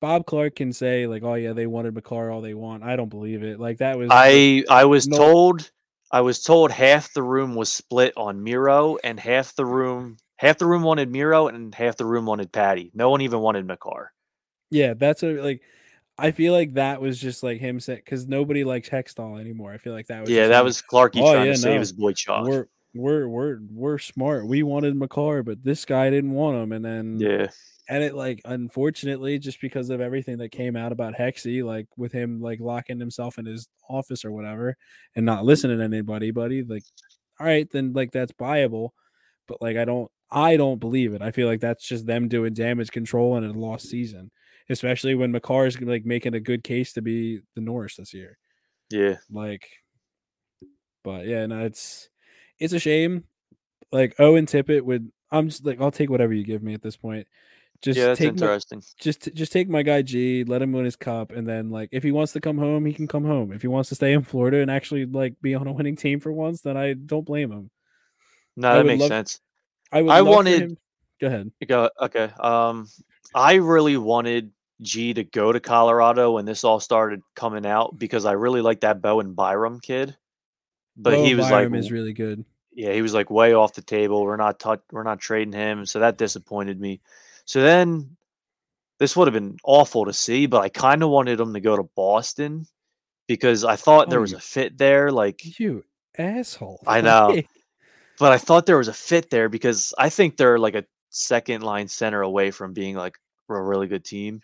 Bob Clarke can say, like, oh yeah, they wanted Makar all they want. I don't believe it. Like that was I I was No- told I was told half the room was split on Miro and half the room half the room wanted Miro and half the room wanted Patty. No one even wanted Makar. yeah, that's a like I feel like that was just like him saying because nobody likes Hextall anymore. I feel like that was Yeah, that was Clarky "Oh, trying yeah, to save no, his boy Chuck. we're we're we're we're smart. We wanted Makar, but this guy didn't want him. And then Yeah, and it like unfortunately just because of everything that came out about Hexy, like with him like locking himself in his office or whatever and not listening to anybody, buddy, like all right, then like that's viable. But like I don't I don't believe it. I feel like that's just them doing damage control in a lost season. Especially when Makar is like making a good case to be the Norris this year. yeah, Like but yeah, no, it's it's a shame. Like Owen Tippett would I'm just like I'll take whatever you give me at this point. Just yeah. That's take my, interesting. just just take my guy G, let him win his cup, and then like if he wants to come home, he can come home. If he wants to stay in Florida and actually like be on a winning team for once, then I don't blame him. No, that makes love- sense. I would I wanted- Go ahead. Go okay. Um, I really wanted G to go to Colorado when this all started coming out because I really like that Bowen Byram kid. But he Bo was Byram like, is really good. yeah, he was like way off the table. We're not touch, we're not trading him, so that disappointed me. So then this would have been awful to see, but I kind of wanted him to go to Boston because I thought oh, there Oh, was you- a fit there. Like, You asshole. I know. But I thought there was a fit there because I think they're like a second line center away from being like a really good team.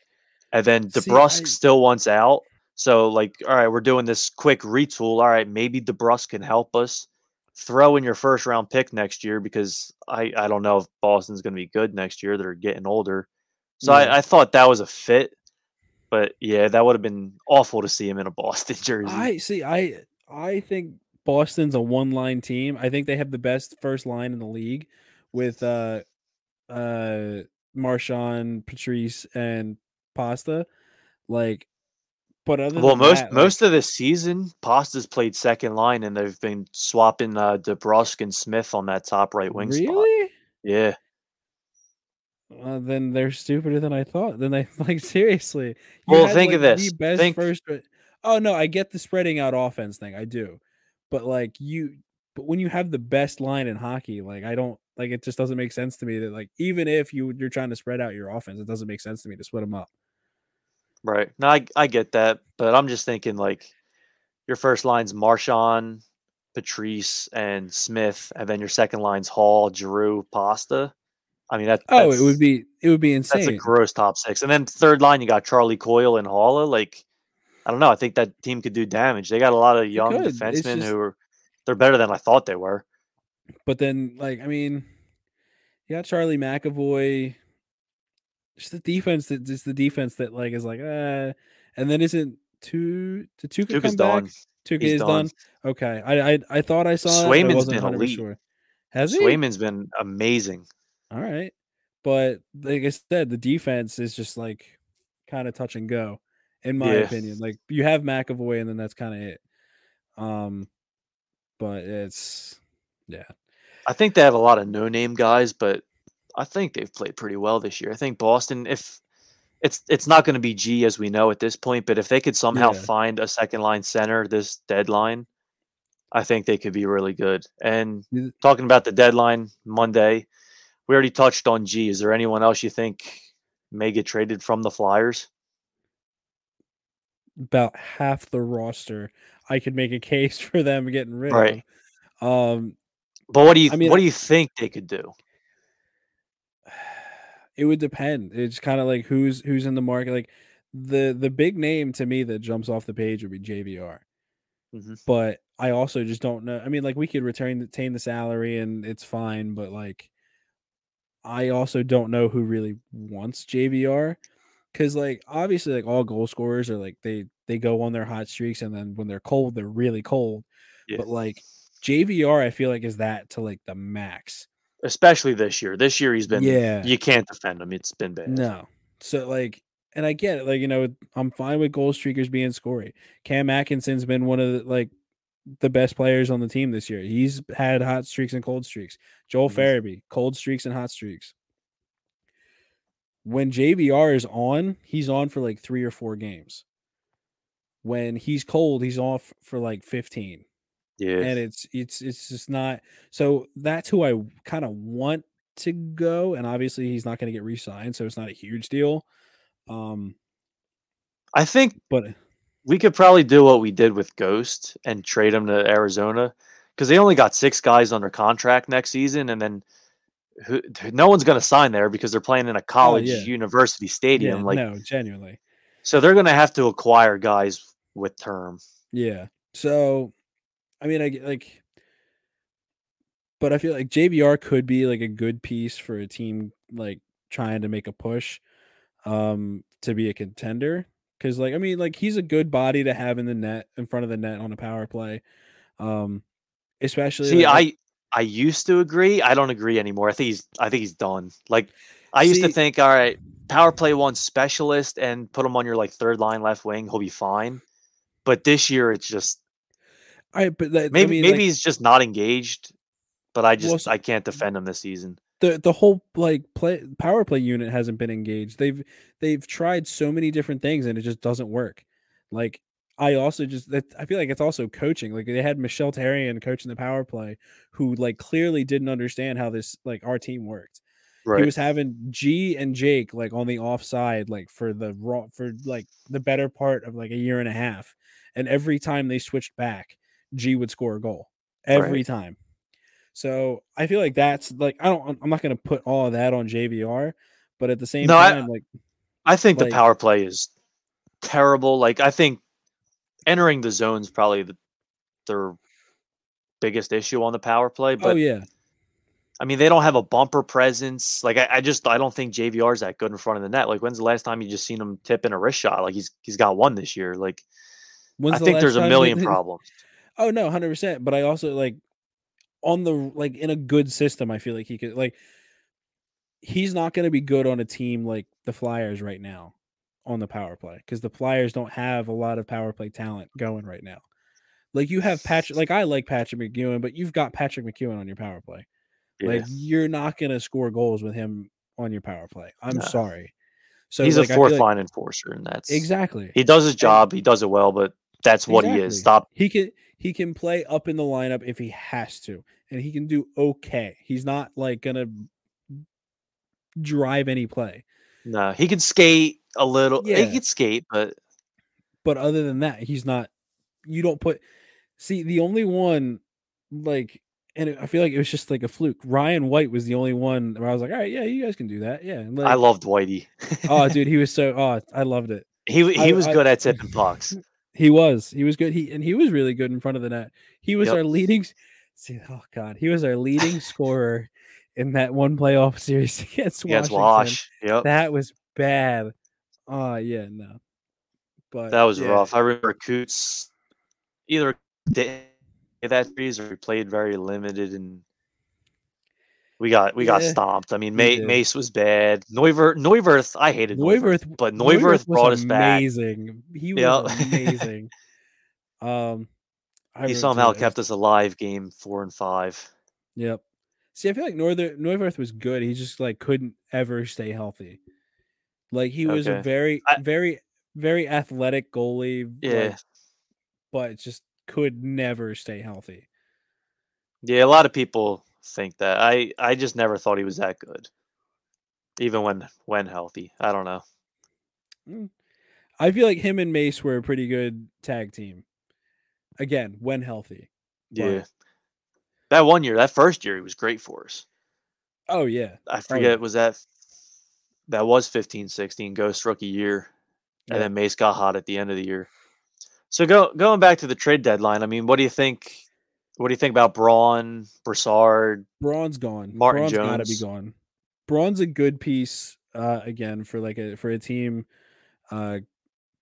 And then See, DeBrusk I- still wants out. So like, all right, we're doing this quick retool. All right, maybe DeBrusk can help us. Throw in your first round pick next year because I, I don't know if Boston's gonna be good next year. They're getting older. So Yeah. I, I thought that was a fit. But yeah, that would have been awful to see him in a Boston jersey. I see. I I think Boston's a one line team. I think they have the best first line in the league with uh uh Marchand, Patrice, and Pasta. Like, but other Well, than most that, like- most of the season, Pasta's played second line, and they've been swapping uh, DeBrusk and Smith on that top right wing spot. really. Yeah, Uh, then they're stupider than I thought. Then they like seriously. you Well, had, think of this. The best Think- first. Oh no, I get the spreading out offense thing. I do, but like you, but when you have the best line in hockey, like I don't like it. Just doesn't make sense to me that like even if you you're trying to spread out your offense, it doesn't make sense to me to split them up. Right. No, I I get that, but I'm just thinking like your first line's Marchand, Patrice, and Smith, and then your second line's Hall, Giroux, Pasta. I mean that. Oh, it would be it would be insane. That's a gross top six, and then third line you got Charlie Coyle and Haula. Like, I don't know. I think that team could do damage. They got a lot of young defensemen just- who are they're better than I thought they were. But then, like, I mean, you got Charlie McAvoy. Just the defense that just the defense that like is like, uh, and then isn't two to Tuukka Duke come is back? done. Tuukka He's is done. done. Okay, I, I I thought I saw. it, Swayman's wasn't been 100% elite. Sure. Has he? Swayman's been amazing. All right, but like I said, the defense is just like kind of touch and go, in my Yeah. opinion. Like you have McAvoy, and then that's kind of it. Um, but it's yeah. I think they have a lot of no-name guys, but I think they've played pretty well this year. I think Boston, if it's it's not going to be G as we know at this point, but if they could somehow Yeah. find a second line center this deadline, I think they could be really good. And talking about the deadline Monday, we already touched on G. Is there anyone else you think may get traded from the Flyers? About half the roster, I could make a case for them getting rid Right. of. Um, But what do you I mean, what do you think they could do? It would depend. It's kind of like who's who's in the market. Like the the big name to me that jumps off the page would be JVR. Mhm. But I also just don't know. I mean, like we could retain retain the salary and it's fine, but like I also don't know who really wants JVR because like obviously like all goal scorers are like they they go on their hot streaks and then when they're cold they're really cold. Yeah. But like JVR, I feel like is that to like the max. Especially this year. This year he's been Yeah. you can't defend him. It's been bad. No. So like, and I get it. Like you know, I'm fine with goal streakers being scory. Cam Atkinson's been one of the like the best players on the team this year. He's had hot streaks and cold streaks. Joel Mhm. Farabee, cold streaks and hot streaks. When JVR is on, he's on for like three or four games. When he's cold, he's off for like 15 Yeah. and it's it's it's just not so that's who I kind of want to go and obviously he's not going to get re-signed so it's not a huge deal um I think but we could probably do what we did with Ghost and trade him to Arizona because they only got six guys under contract next season, and then who, no one's going to sign there because they're playing in a college Oh, yeah. university yeah, stadium. like, no genuinely so they're going to have to acquire guys with term. yeah so I mean I like but I feel like JVR could be like a good piece for a team like trying to make a push um to be a contender cuz like I mean like he's a good body to have in the net in front of the net on a power play um especially See, like, I I used to agree. I don't agree anymore. I think he's I think he's done. Like I used to think, all right, power play one specialist and put him on your like third line left wing, he'll be fine. But this year, it's just I but that, maybe I mean, maybe like, he's just not engaged. But I just so- I can't defend him this season. the the whole like play power play unit hasn't been engaged. They've they've tried so many different things and it just doesn't work. Like I also just that I feel like it's also coaching. Like they had Michel Therrien coaching the power play, who like clearly didn't understand how this like our team worked. Right. He was having G and Jake like on the offside like for the raw for like the better part of like a year and a half, and every time they switched back, G would score a goal every Right. time. So I feel like that's like I don't I'm not gonna put all of that on JVR, but at the same No, I- time, like I think like- the power play is terrible. Like I think entering the zone's probably the, their biggest issue on the power play. Oh, but oh yeah, I mean, they don't have a bumper presence. Like I, I just I don't think JVR is that good in front of the net. Like when's the last time you just seen him tip in a wrist shot? Like he's he's got one this year. Like When's I think there's a million problems. Oh no, hundred percent. But I also like on the like in a good system. I feel like he could like he's not going to be good on a team like the Flyers right now on the power play because the Flyers don't have a lot of power play talent going right now. Like you have Patrick, like I like Patrick McEwen, but you've got Patrick McEwen on your power play. Yeah. Like you're not going to score goals with him on your power play. I'm No. sorry. So he's like, a fourth like- line enforcer, and that's Exactly. He does his job. He does it well, but that's what he is. Stop. He can he can play up in the lineup if he has to, and he can do okay. He's not like gonna drive any play. No, he can skate a little. Yeah. He can skate, but But other than that, he's not. You don't put. See, the only one, like, and I feel like it was just like a fluke. Ryan White was the only one where I was like, all right, yeah, you guys can do that. Yeah. and, I like, loved Whitey. oh, dude, he was so. Oh, I loved it. he he I- was I- good at tipping pucks. He was. He was good. He and he was really good in front of the net. He was Yep. our leading. See, oh god, he was our leading scorer in that one playoff series against Washington. Wash. Yep. That was bad. Oh yeah, no. But That was yeah, rough. I remember Coots either did that series or he played very limited and we got we got Yeah, stomped. I mean, May. Mace was bad. Neuwirth, Neuwirth, I hated Neuwirth, Neuwirth, but Neuwirth brought us back. amazing. He was Yep. amazing. Um, I He somehow kept us alive game four and five. Yep. See, I feel like Northern Neuwirth was good. He just like couldn't ever stay healthy. Like he was a Okay. very, I- very, very athletic goalie. like, Yeah. but just could never stay healthy. Yeah, a lot of people think that. I I just never thought he was that good. Even when when healthy. I don't know. Mm. I feel like him and Mace were a pretty good tag team. Again, when healthy. Yeah. But- That one year, that first year he was great for us. Oh yeah. I yeah. forget was that that was 15 16 ghost rookie year. And Yeah. then Mace got hot at the end of the year. So go going back to the trade deadline, I mean, what do you think what do you think about Braun, Brassard? Braun's gone. Martin Braun's gotta be gone. Braun's a good piece uh again for like a for a team uh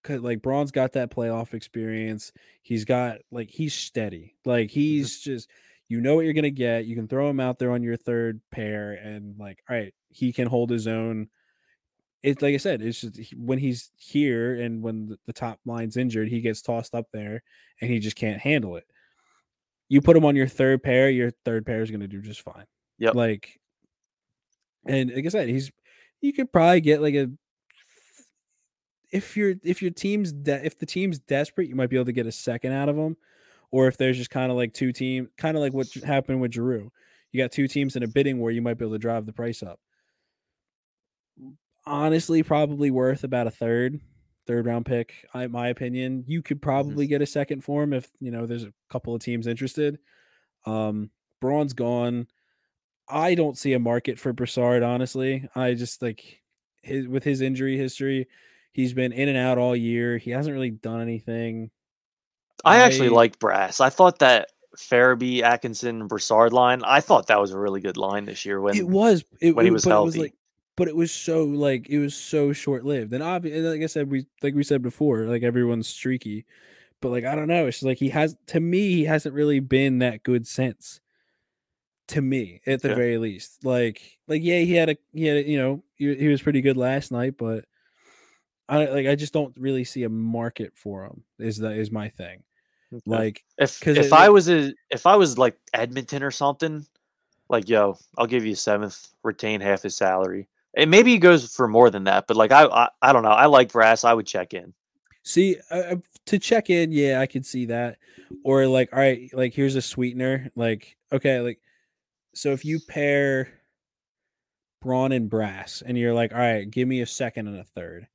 like Braun's got that playoff experience. He's got like he's steady. Like he's just you know what you're gonna get. You can throw him out there on your third pair and like all right, he can hold his own. It's like I said, it's just when he's here and when the top line's injured, he gets tossed up there and he just can't handle it. You put him on your third pair, your third pair is going to do just fine. Yeah. Like, and like I said, he's you could probably get like a if your if your team's de- if the team's desperate, you might be able to get a second out of him, or if there's just kind of like two team, kind of like what happened with Giroux. You got two teams in a bidding war, you might be able to drive the price up. Honestly, probably worth about a third, third round pick. I, my opinion. You could probably get a second for him if you know there's a couple of teams interested. Um, Braun's gone. I don't see a market for Brassard. Honestly, I just like his with his injury history. He's been in and out all year. He hasn't really done anything. I actually I- like Brass. I thought that Farabee, Atkinson, Brassard line, I thought that was a really good line this year when it was it, when he was it was healthy. like but it was so like it was so short lived and obviously like i said we like we said before like everyone's streaky but like i don't know it's like he has to me he hasn't really been that good since to me at the Yeah. very least like like yeah he had a he had a, you know he, he was pretty good last night but i like i just don't really see a market for him is that is my thing Okay. like if if it- I was a if I was like Edmonton or something, like yo, I'll give you a seventh, retain half his salary. And maybe he goes for more than that, but like I I, I don't know. I like Brass. I would check in. See, uh, uh, to check in, yeah, I could see that. Or like, all right, like here's a sweetener. Like, okay, like, so if you pair Braun and brass, and you're like, all right, give me a second and a third.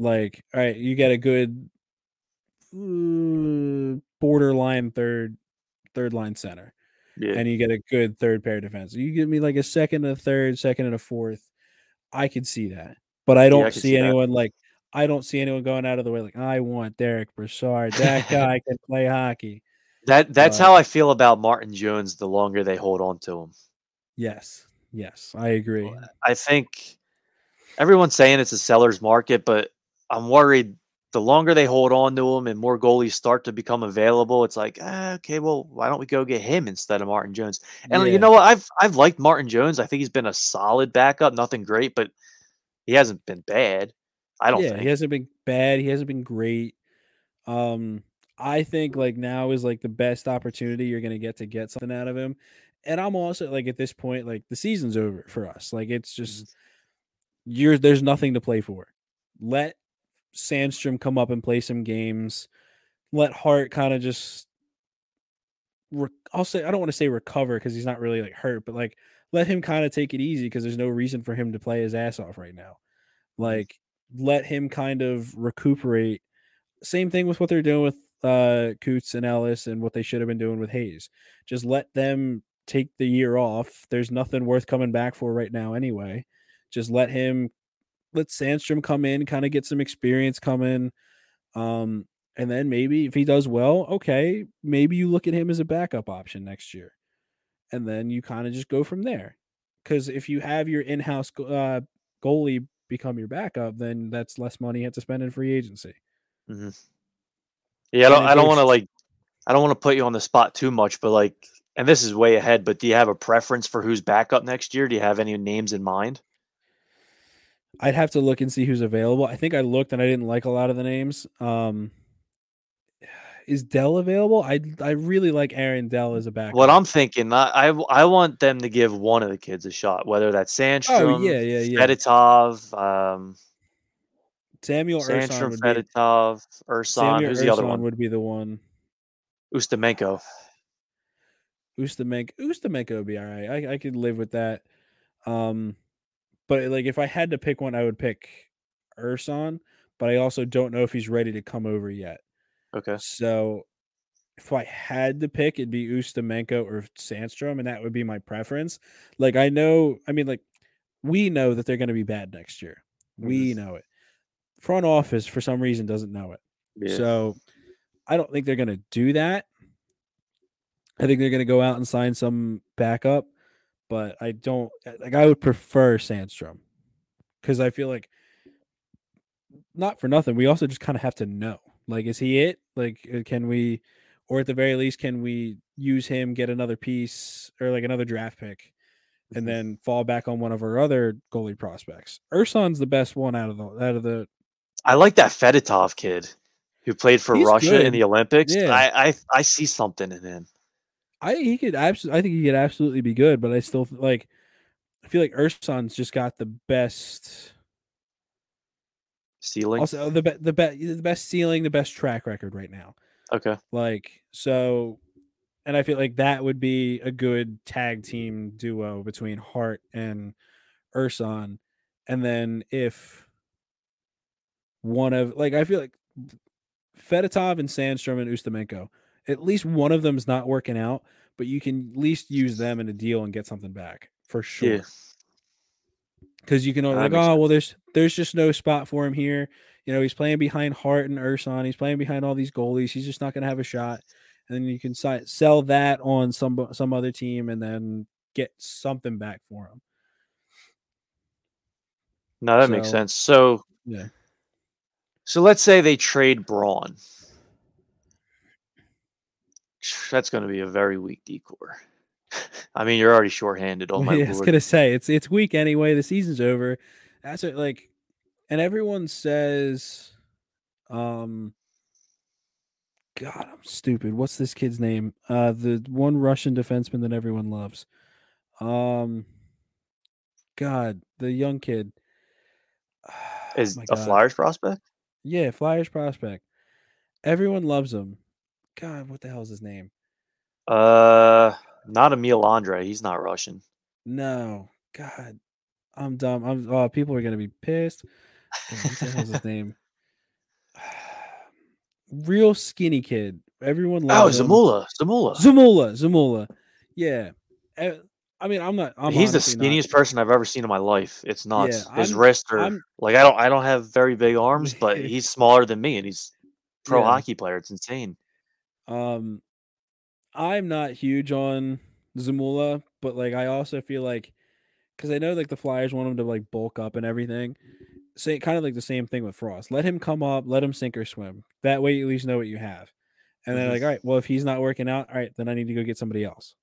Like, all right, you get a good uh, borderline third, third line center, Yeah. and you get a good third pair defense. You give me like a second and a third, second and a fourth. I could see that, but I don't could see, see that. anyone like I don't see anyone going out of the way like I want Derick Brassard. That guy can play hockey. that that's uh, how I feel about Martin Jones. The longer they hold on to him, Yes, yes, I agree. I think everyone's saying it's a seller's market, but I'm worried. The longer they hold on to him and more goalies start to become available, it's like, ah, okay, well, why don't we go get him instead of Martin Jones? And Yeah. you know what? I've I've liked Martin Jones. I think he's been a solid backup. Nothing great, but he hasn't been bad. I don't yeah, think. he hasn't been bad. He hasn't been great. Um, I think like now is like the best opportunity you're gonna get to get something out of him. And I'm also like at this point, like the season's over for us. Like it's just you're there's nothing to play for. Let Sandstrom come up and play some games. Let Hart kind of just re- I'll say I don't want to say recover because he's not really like hurt, but like let him kind of take it easy because there's no reason for him to play his ass off right now. Like let him kind of recuperate. Same thing with what they're doing with uh Coots and Ellis and what they should have been doing with Hayes. Just let them take the year off. There's nothing worth coming back for right now anyway. Just let him let Sandstrom come in, kind of get some experience coming. Um, and then maybe if he does well, okay, maybe you look at him as a backup option next year. And then you kind of just go from there. Because if you have your in-house uh, goalie become your backup, then that's less money you have to spend in free agency. Yeah, I don't. I don't want to like. I don't want to put you on the spot too much, but like, and this is way ahead. But do you have a preference for who's backup next year? Do you have any names in mind? I'd have to look and see who's available. I think I looked and I didn't like a lot of the names. Um, is Dell available? I I really like Aaron Dell as a backup. What I'm thinking, I, I I want them to give one of the kids a shot, whether that's Sandstrom, Oh, yeah, yeah, yeah. Fedotov, um, Samuel Ersson Sandstrom, be Fedotov, Ersson. Samuel Who's the other one? would be the one. Ustimenko. Ustimenko Ustimenko would be all right. I I could live with that. Um, but like if I had to pick one, I would pick Ersson. But I also don't know if he's ready to come over yet. Okay. So if I had to pick, it'd be Ustimenko or Sandstrom, and that would be my preference. Like I know, I mean, like we know that they're going to be bad next year. We mm-hmm. know it. Front office for some reason doesn't know it. Yeah. So I don't think they're going to do that. I think they're going to go out and sign some backup, but I don't like. I would prefer Sandstrom because I feel like not for nothing. We also just kind of have to know. Like, is he it? Like, uh, can we, or at the very least, can we use him, get another piece or like another draft pick, Mm-hmm. and then fall back on one of our other goalie prospects? Ersson's the best one out of the out of the. I like that Fedotov kid who played for Russia good. in the Olympics. Yeah. I, I I see something in him. I he could absolutely. I think he could absolutely be good, but I still like. I feel like Ersson's just got the best. Ceiling. Also, the be- the best the best ceiling, the best track record right now. okay. Like so, and I feel like that would be a good tag team duo between Hart and Ersson. And then if one of like I feel like Fedotov and Sandstrom and Ustimenko, at least one of them's not working out, but you can at least use them in a deal and get something back for sure Yeah. because you can only like, oh well, there's there's just no spot for him here. You know, he's playing behind Hart and Ersson. He's playing behind all these goalies. He's just not going to have a shot. And then you can si- sell that on some some other team and then get something back for him. No, that makes sense. So Yeah. so let's say they trade Braun. That's going to be a very weak decor. I mean, you're already shorthanded. Oh my yeah, I was gonna say it's it's weak anyway. The season's over. That's what like, and everyone says, um, God, I'm stupid. What's this kid's name? Uh, the one Russian defenseman that everyone loves. Um, God, the young kid. Is Oh a God. Flyers prospect? Yeah, Flyers prospect. Everyone loves him. God, what the hell's his name? Uh, not Emil Andrae. He's not Russian. No, God, I'm dumb. I'm. Oh, people are gonna be pissed. What his name? Real skinny kid. Everyone Oh, loves him. Zamula. Zamula. Zamula. Zamula. Yeah. Eh, I mean, I'm not. I'm He's the honestly not- skinniest person I've ever seen in my life. It's nuts. His I'm- wrists are I'm- like I don't I don't have very big arms, but he's smaller than me and he's pro Yeah. hockey player. It's insane. Um, I'm not huge on Zamula, but like I also feel like because I know like the Flyers want him to like bulk up and everything. Say kind of like the same thing with Frost. Let him come up, let him sink or swim. That way you at least know what you have. And then like, all right, well if he's not working out, all right, then I need to go get somebody else.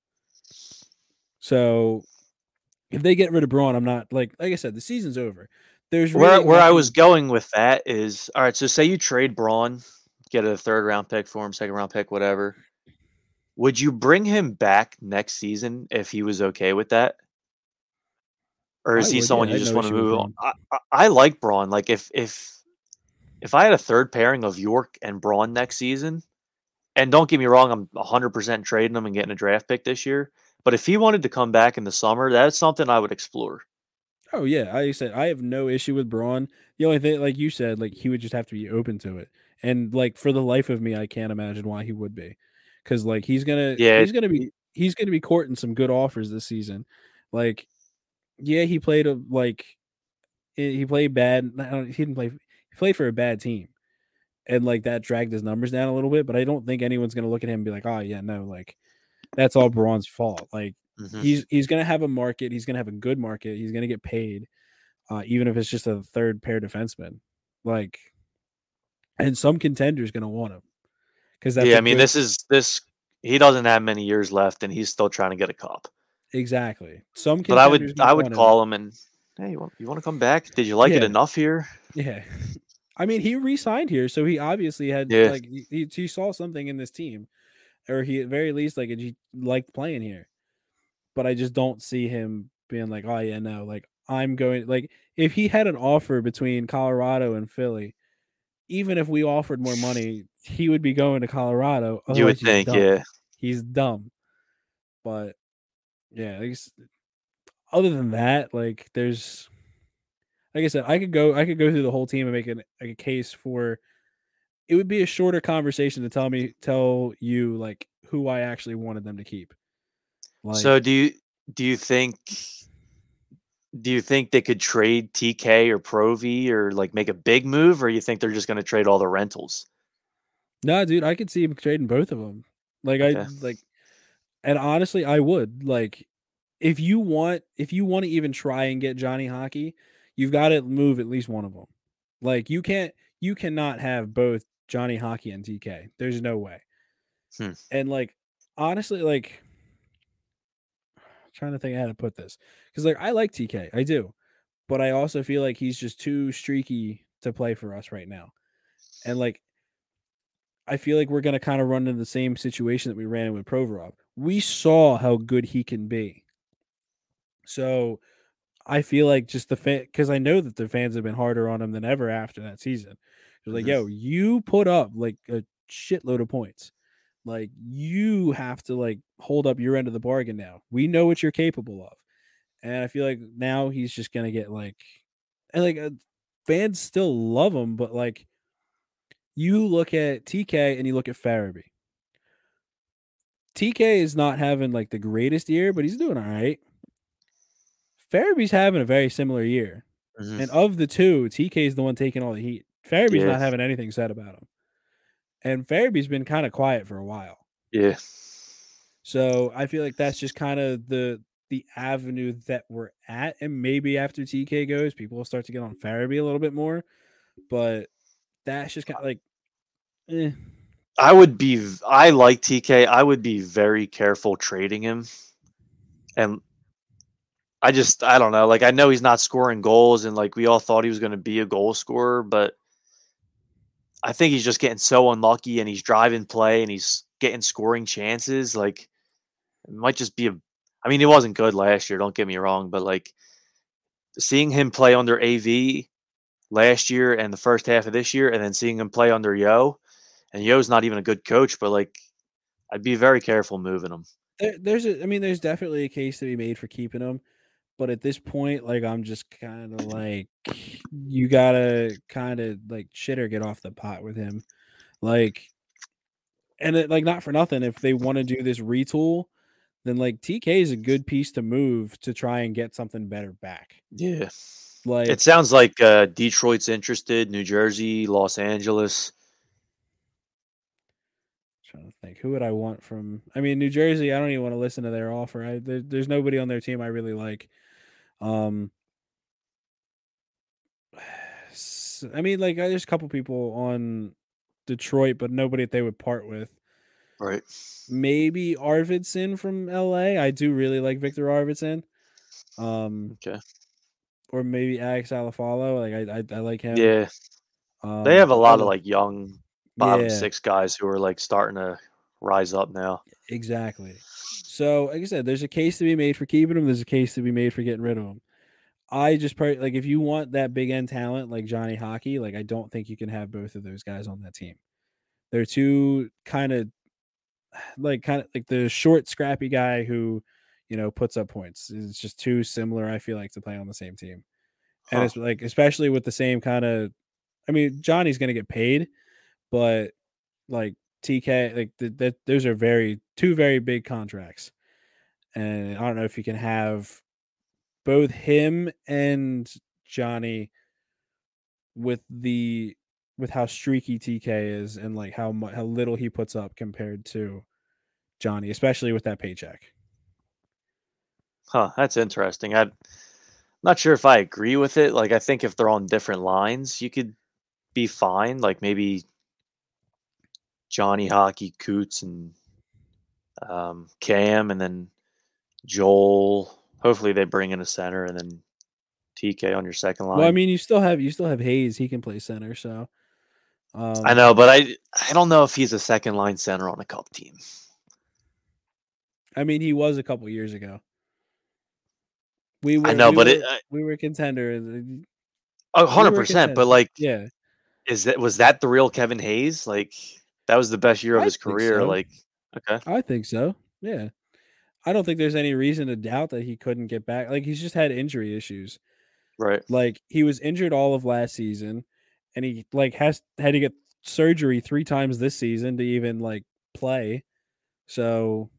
So if they get rid of Braun, I'm not like like I said, the season's over. There's Where really where I nothing- was going with that is all right. So say you trade Braun, get a third round pick for him, second round pick, whatever. Would you bring him back next season if he was okay with that? Or is I he would, someone yeah, you just want to move on? I, I, I like Braun. Like if if if I had a third pairing of York and Braun next season, and don't get me wrong, I'm 100% trading him and getting a draft pick this year. But if he wanted to come back in the summer, that's something I would explore. Oh yeah, I said I have no issue with Braun. The only thing, like you said, like he would just have to be open to it, and like for the life of me, I can't imagine why he would be, because like he's gonna, Yeah, he's gonna be, he's gonna be courting some good offers this season. Like, yeah, he played a like, he played bad. I don't- He didn't play. He played for a bad team, and like that dragged his numbers down a little bit. But I don't think anyone's gonna look at him and be like, oh yeah, no, like that's all Braun's fault. Like Mhm. he's he's gonna have a market. He's gonna have a good market. He's gonna get paid, uh, even if it's just a third pair defenseman. Like, and some contenders gonna want him because yeah, I mean, good- this is this. He doesn't have many years left, and he's still trying to get a cup. exactly some. But I would, I would want him. call him and, hey, you want, you want to come back? Did you like it enough here? Yeah, I mean, he re-signed here, so he obviously had Yeah. like he, he- he saw something in this team, or he at very least like he liked playing here. But I just don't see him being like, oh yeah, no, like I'm going like if he had an offer between Colorado and Philly, even if we offered more money, he would be going to Colorado. you would otherwise he's think, dumb. yeah. he's dumb. But yeah, I guess other than that, like there's like I said, I could go I could go through the whole team and make an, like a case for it would be a shorter conversation to tell me tell you like who I actually wanted them to keep. Like so do you do you think do you think they could trade TK or Pro V or like make a big move, or you think they're just going to trade all the rentals? no, dude, I could see him trading both of them. Like I like and honestly I would like if you want if you want to even try and get Johnny Hockey, you've got to move at least one of them. Like you can't you cannot have both Johnny Hockey and TK. There's no way. Hmm. And like honestly, like trying to think how to put this. Because like I like TK, I do. But I also feel like he's just too streaky to play for us right now. And like I feel like we're gonna kind of run into the same situation that we ran in with Provorov. We saw how good he can be. So I feel like just the fan because I know that the fans have been harder on him than ever after that season. They're like, Mhm. yo, you put up like a shitload of points. Like you have to like hold up your end of the bargain now. We know what you're capable of. And I feel like now he's just gonna get like and like uh, fans still love him, but like you look at TK and you look at Farabee. TK is not having like the greatest year, but he's doing all right. Farabee's having a very similar year. Mhm. And of the two, TK is the one taking all the heat. Farabee's Yeah. not having anything said about him. And Farabee's been kind of quiet for a while. Yeah. So I feel like that's just kind of the the avenue that we're at. And maybe after TK goes, people will start to get on Farabee a little bit more. But that's just kind of like eh. I would be. I like TK. I would be very careful trading him, and I just I don't know. Like I know he's not scoring goals, and like we all thought he was going to be a goal scorer, but I think he's just getting so unlucky, and he's driving play, and he's getting scoring chances. Like it might just be a. I mean, he wasn't good last year. Don't get me wrong, but like seeing him play under AV last year and the first half of this year, and then seeing him play under Yeo and Yeo's not even a good coach, but like I'd be very careful moving him. there, there's a I mean, there's definitely a case to be made for keeping him. But at this point, like I'm just kind of like you gotta kind of like shit or get off the pot with him. Like and it, like not for nothing, if they want to do this retool, then like TK is a good piece to move to try and get something better back. Yeah. Like It sounds like uh, Detroit's interested, New Jersey, Los Angeles. trying to think, who would I want from? I mean, New Jersey. I don't even want to listen to their offer. I there, there's nobody on their team I really like. Um, I mean, like there's a couple people on Detroit, but nobody that they would part with. Right. Maybe Arvidsson from LA. I do really like Viktor Arvidsson. Um, Okay. or maybe Alex Iafallo. Like I, I, I like him. Yeah. Um, They have a lot of like- like young bottom yeah. six guys who are like starting to rise up now. Exactly. So, like I said, there's a case to be made for keeping him. There's a case to be made for getting rid of him. I just per- like if you want that big end talent like Johnny Hockey, like I don't think you can have both of those guys on that team. They're too kind of like kind of like the short, scrappy guy who, you know, puts up points. It's just too similar. I feel like to play on the same team, and it's like especially with the same kind of. I mean, Johnny's gonna get paid, but like TK, like th- that, those are very two very big contracts, and I don't know if you can have both him and Johnny with the with how streaky TK is and like how much how little he puts up compared to Johnny, especially with that paycheck. Huh, that's interesting. I'm not sure if I agree with it. Like I think if they're on different lines, you could be fine. Like maybe Johnny Hockey, Coots, and um, Cam, and then Joel. Hopefully they bring in a center, and then TK on your second line. Well, I mean, you still have you still have Hayes. He can play center, so um, I know, but I I don't know if he's a second line center on a cup team. I mean, he was a couple years ago. We were, I know, we but were, it, uh, we were contender. hundred percent. But like, Yeah, is that was that the real Kevin Hayes? Like, that was the best year of I his career. so. Like, okay, I think so. Yeah, I don't think there's any reason to doubt that he couldn't get back. Like he's just had injury issues. right. Like he was injured all of last season, and he like has had to get surgery three times this season to even like play. So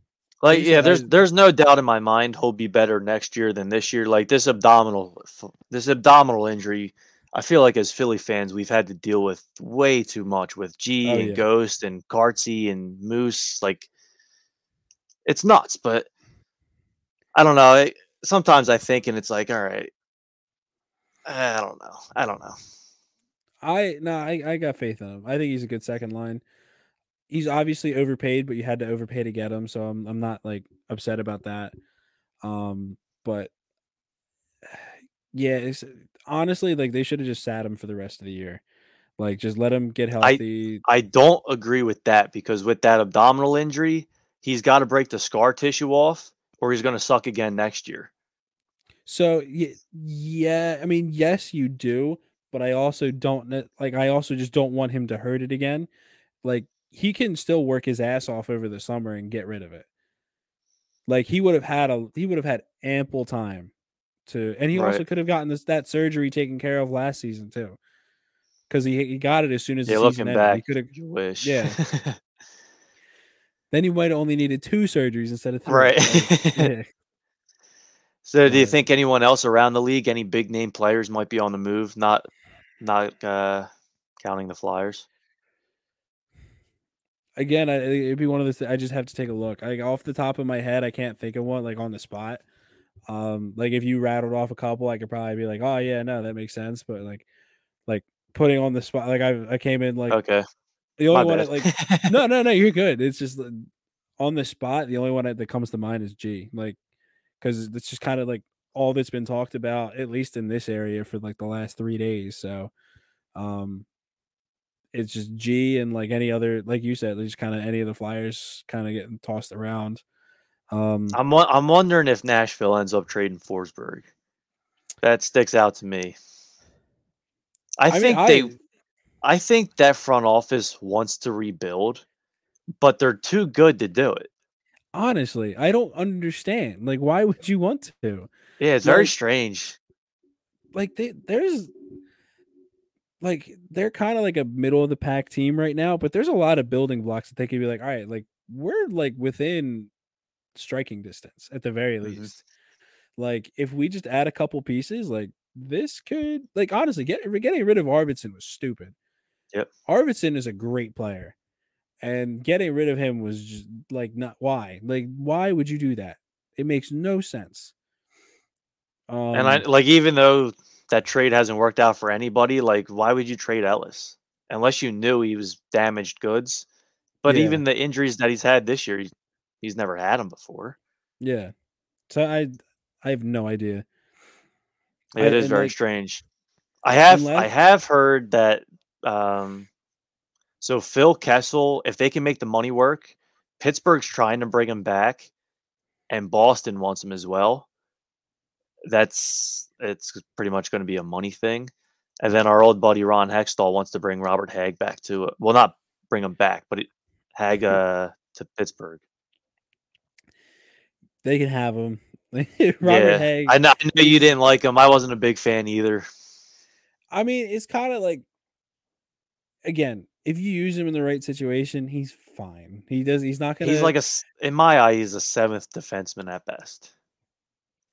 Like, yeah, there's there's no doubt in my mind he'll be better next year than this year. Like this abdominal this abdominal injury, I feel like as Philly fans we've had to deal with way too much with G Oh, and yeah. Ghost and Cartsy and Moose. Like, it's nuts. But I don't know. I, sometimes I think, and it's like, all right, I don't know. I don't know. I no, I, I got faith in him. I think he's a good second line. He's obviously overpaid, but you had to overpay to get him, so I'm I'm not like upset about that. Um, but yeah, it's honestly like they should have just sat him for the rest of the year. Like just let him get healthy. I don't agree with that because with that abdominal injury, he's got to break the scar tissue off, or he's going to suck again next year. So yeah, yeah, I mean, yes, you do, but I also don't like. I also just don't want him to hurt it again. Like he can still work his ass off over the summer and get rid of it. Like he would have had a he would have had ample time to, and he also could have gotten this that surgery taken care of last season too, because he he got it as soon as Yeah, the season looking ended. He back, could have you wish. yeah. then he might have only needed two surgeries instead of three. Right. Yeah. so, do you think anyone else around the league, any big name players, might be on the move? Not, not uh, counting the Flyers. again, I, it'd be one of those. I just have to take a look. Like off the top of my head, I can't think of one like on the spot. Um, like if you rattled off a couple, I could probably be like, "Oh yeah, no, that makes sense." But like, like putting on the spot, like I I came in like Okay, the my only one bad. that, like no no no you're good. It's just uh, on the spot. The only one that that comes to mind is G, like because it's just kind of like all that's been talked about at least in this area for like the last three days. So, um, it's just G and like any other, like you said, just kind of any of the flyers kind of getting tossed around. Um, I'm I'm wondering if Nashville ends up trading Forsberg. That sticks out to me. I, mean, think I- they I think that front office wants to rebuild, but they're too good to do it. honestly, I don't understand. Like, why would you want to? Yeah, it's very strange. like they there's like they're kind of like a middle of the pack team right now, but there's a lot of building blocks that they could be like, all right, like we're like within striking distance at the very Mhm. least. Like if we just add a couple pieces, like this could like honestly get getting rid of Arvidsson was stupid. Yep. Arvidsson is a great player. And getting rid of him was just like not why? Like why would you do that? It makes no sense. Um, and I like even though that trade hasn't worked out for anybody, like why would you trade Ellis unless you knew he was damaged goods? But Yeah. even the injuries that he's had this year, he's, never had them before. Yeah. So I I have no idea. It I- is very like, strange. I have I have heard that um so Phil Kessel, if they can make the money work, Pittsburgh's trying to bring him back and Boston wants him as well. That's it's pretty much going to be a money thing. And then our old buddy Ron Hextall wants to bring Robert Hagg back to well not bring him back, but it, Hagg uh, to Pittsburgh. They can have him. Robert yeah, Hagg. I know, I know you didn't like him. I wasn't a big fan either. I mean, it's kind of like again, if you use him in the right situation, he's fine. He does. He's not gonna. He's like a in my eye, he's a seventh defenseman at best.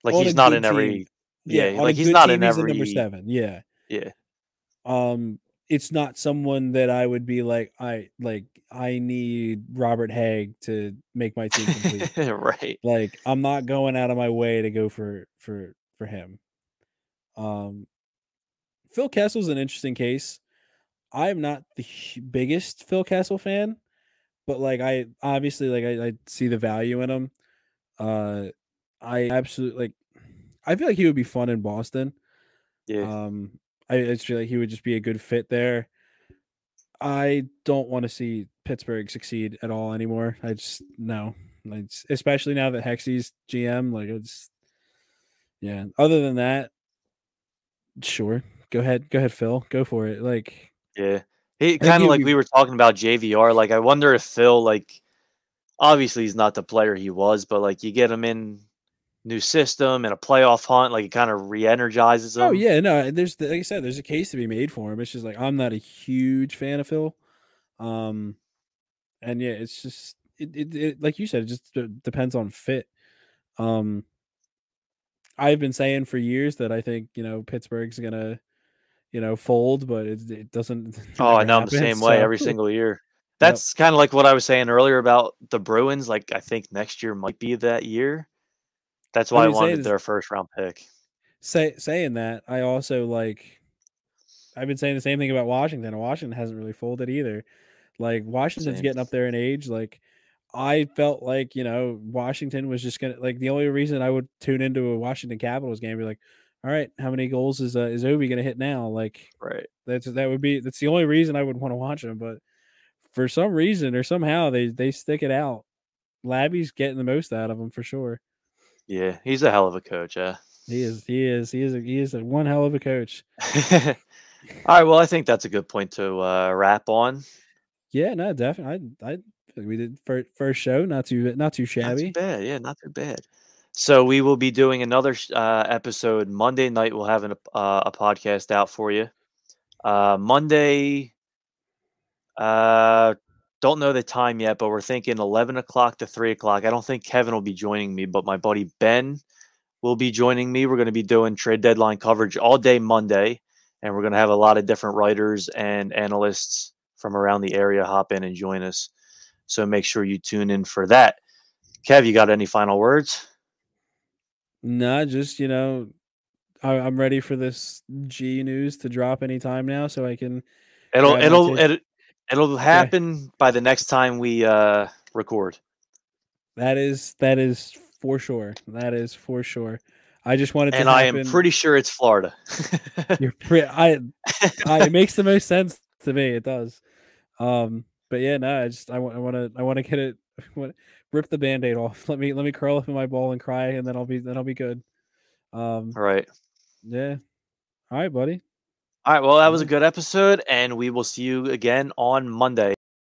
Like he's not in every. team. Yeah, on like he's not in a number seven. Yeah. Yeah, Um, it's not someone that I would be like, I like. I need Robert Hagg to make my team complete. right. like I'm not going out of my way to go for for for him. Um Phil Kessel's an interesting case. I'm not the biggest Phil Kessel fan, but like I obviously like I, I see the value in him. Uh I absolutely like I feel like he would be fun in Boston. Yeah. Um, I, I just feel like he would just be a good fit there. I don't want to see Pittsburgh succeed at all anymore. I just no, like, especially now that Hexy's GM. Like it's yeah. Other than that, sure. Go ahead, go ahead, Phil. Go for it. Like Yeah. He kind of like be- we were talking about JVR. Like I wonder if Phil like obviously he's not the player he was, but like you get him in new system and a playoff hunt, like it kind of re-energizes him. Oh yeah, no. There's like I said, there's a case to be made for him. It's just like I'm not a huge fan of Phil, um, and yeah, it's just it, it, it like you said, it just d- depends on fit. Um, I've been saying for years that I think you know Pittsburgh's gonna, you know, fold, but it, it doesn't. it Oh, I know I'm the same way so- every single year. That's kind of like what I was saying earlier about the Bruins. Like I think next year might be that year. That's why I wanted their first round pick. Say saying that, I also like. I've been saying the same thing about Washington. and Washington hasn't really folded either. Like Washington's Same. getting up there in age. Like I felt like you know Washington was just gonna like the only reason I would tune into a Washington Capitals game be like, all right, how many goals is uh, is Ovi gonna hit now? Like Right. that's that would be that's the only reason I would want to watch them. But for some reason or somehow they they stick it out. Labby's getting the most out of them for sure. Yeah, he's a hell of a coach. Yeah. He is he is he is a, he is a one hell of a coach. All right. Well, I think that's a good point to uh, wrap on. Yeah, no, definitely. I I we did first first show, not too not too Not shabby. too bad. Yeah, not too bad. So we will be doing another uh, episode Monday night. We'll have an, uh, a podcast out for you. Uh, Monday. Uh, don't know the time yet, but we're thinking eleven o'clock to three o'clock. I don't think Kevin will be joining me, but my buddy Ben will be joining me. We're going to be doing trade deadline coverage all day Monday, and we're going to have a lot of different writers and analysts from around the area hop in and join us. So make sure you tune in for that. Kev, you got any final words? Nah, just you know, I, I'm ready for this G news to drop anytime now, so I can. It'll it'll it, it'll happen by the next time we uh record. That is that is for sure. That is for sure. I just wanted to. And I am pretty sure it's Florida. You're pre- I, I. It makes the most sense to me. It does. Um. But yeah, no. I just I want. I want to. I want to get it. Rip the band-aid off. Let me let me curl up in my ball and cry, and then I'll be then I'll be good. Um. All right. Yeah. All right, buddy. All right. Well, that was a good episode, and we will see you again on Monday.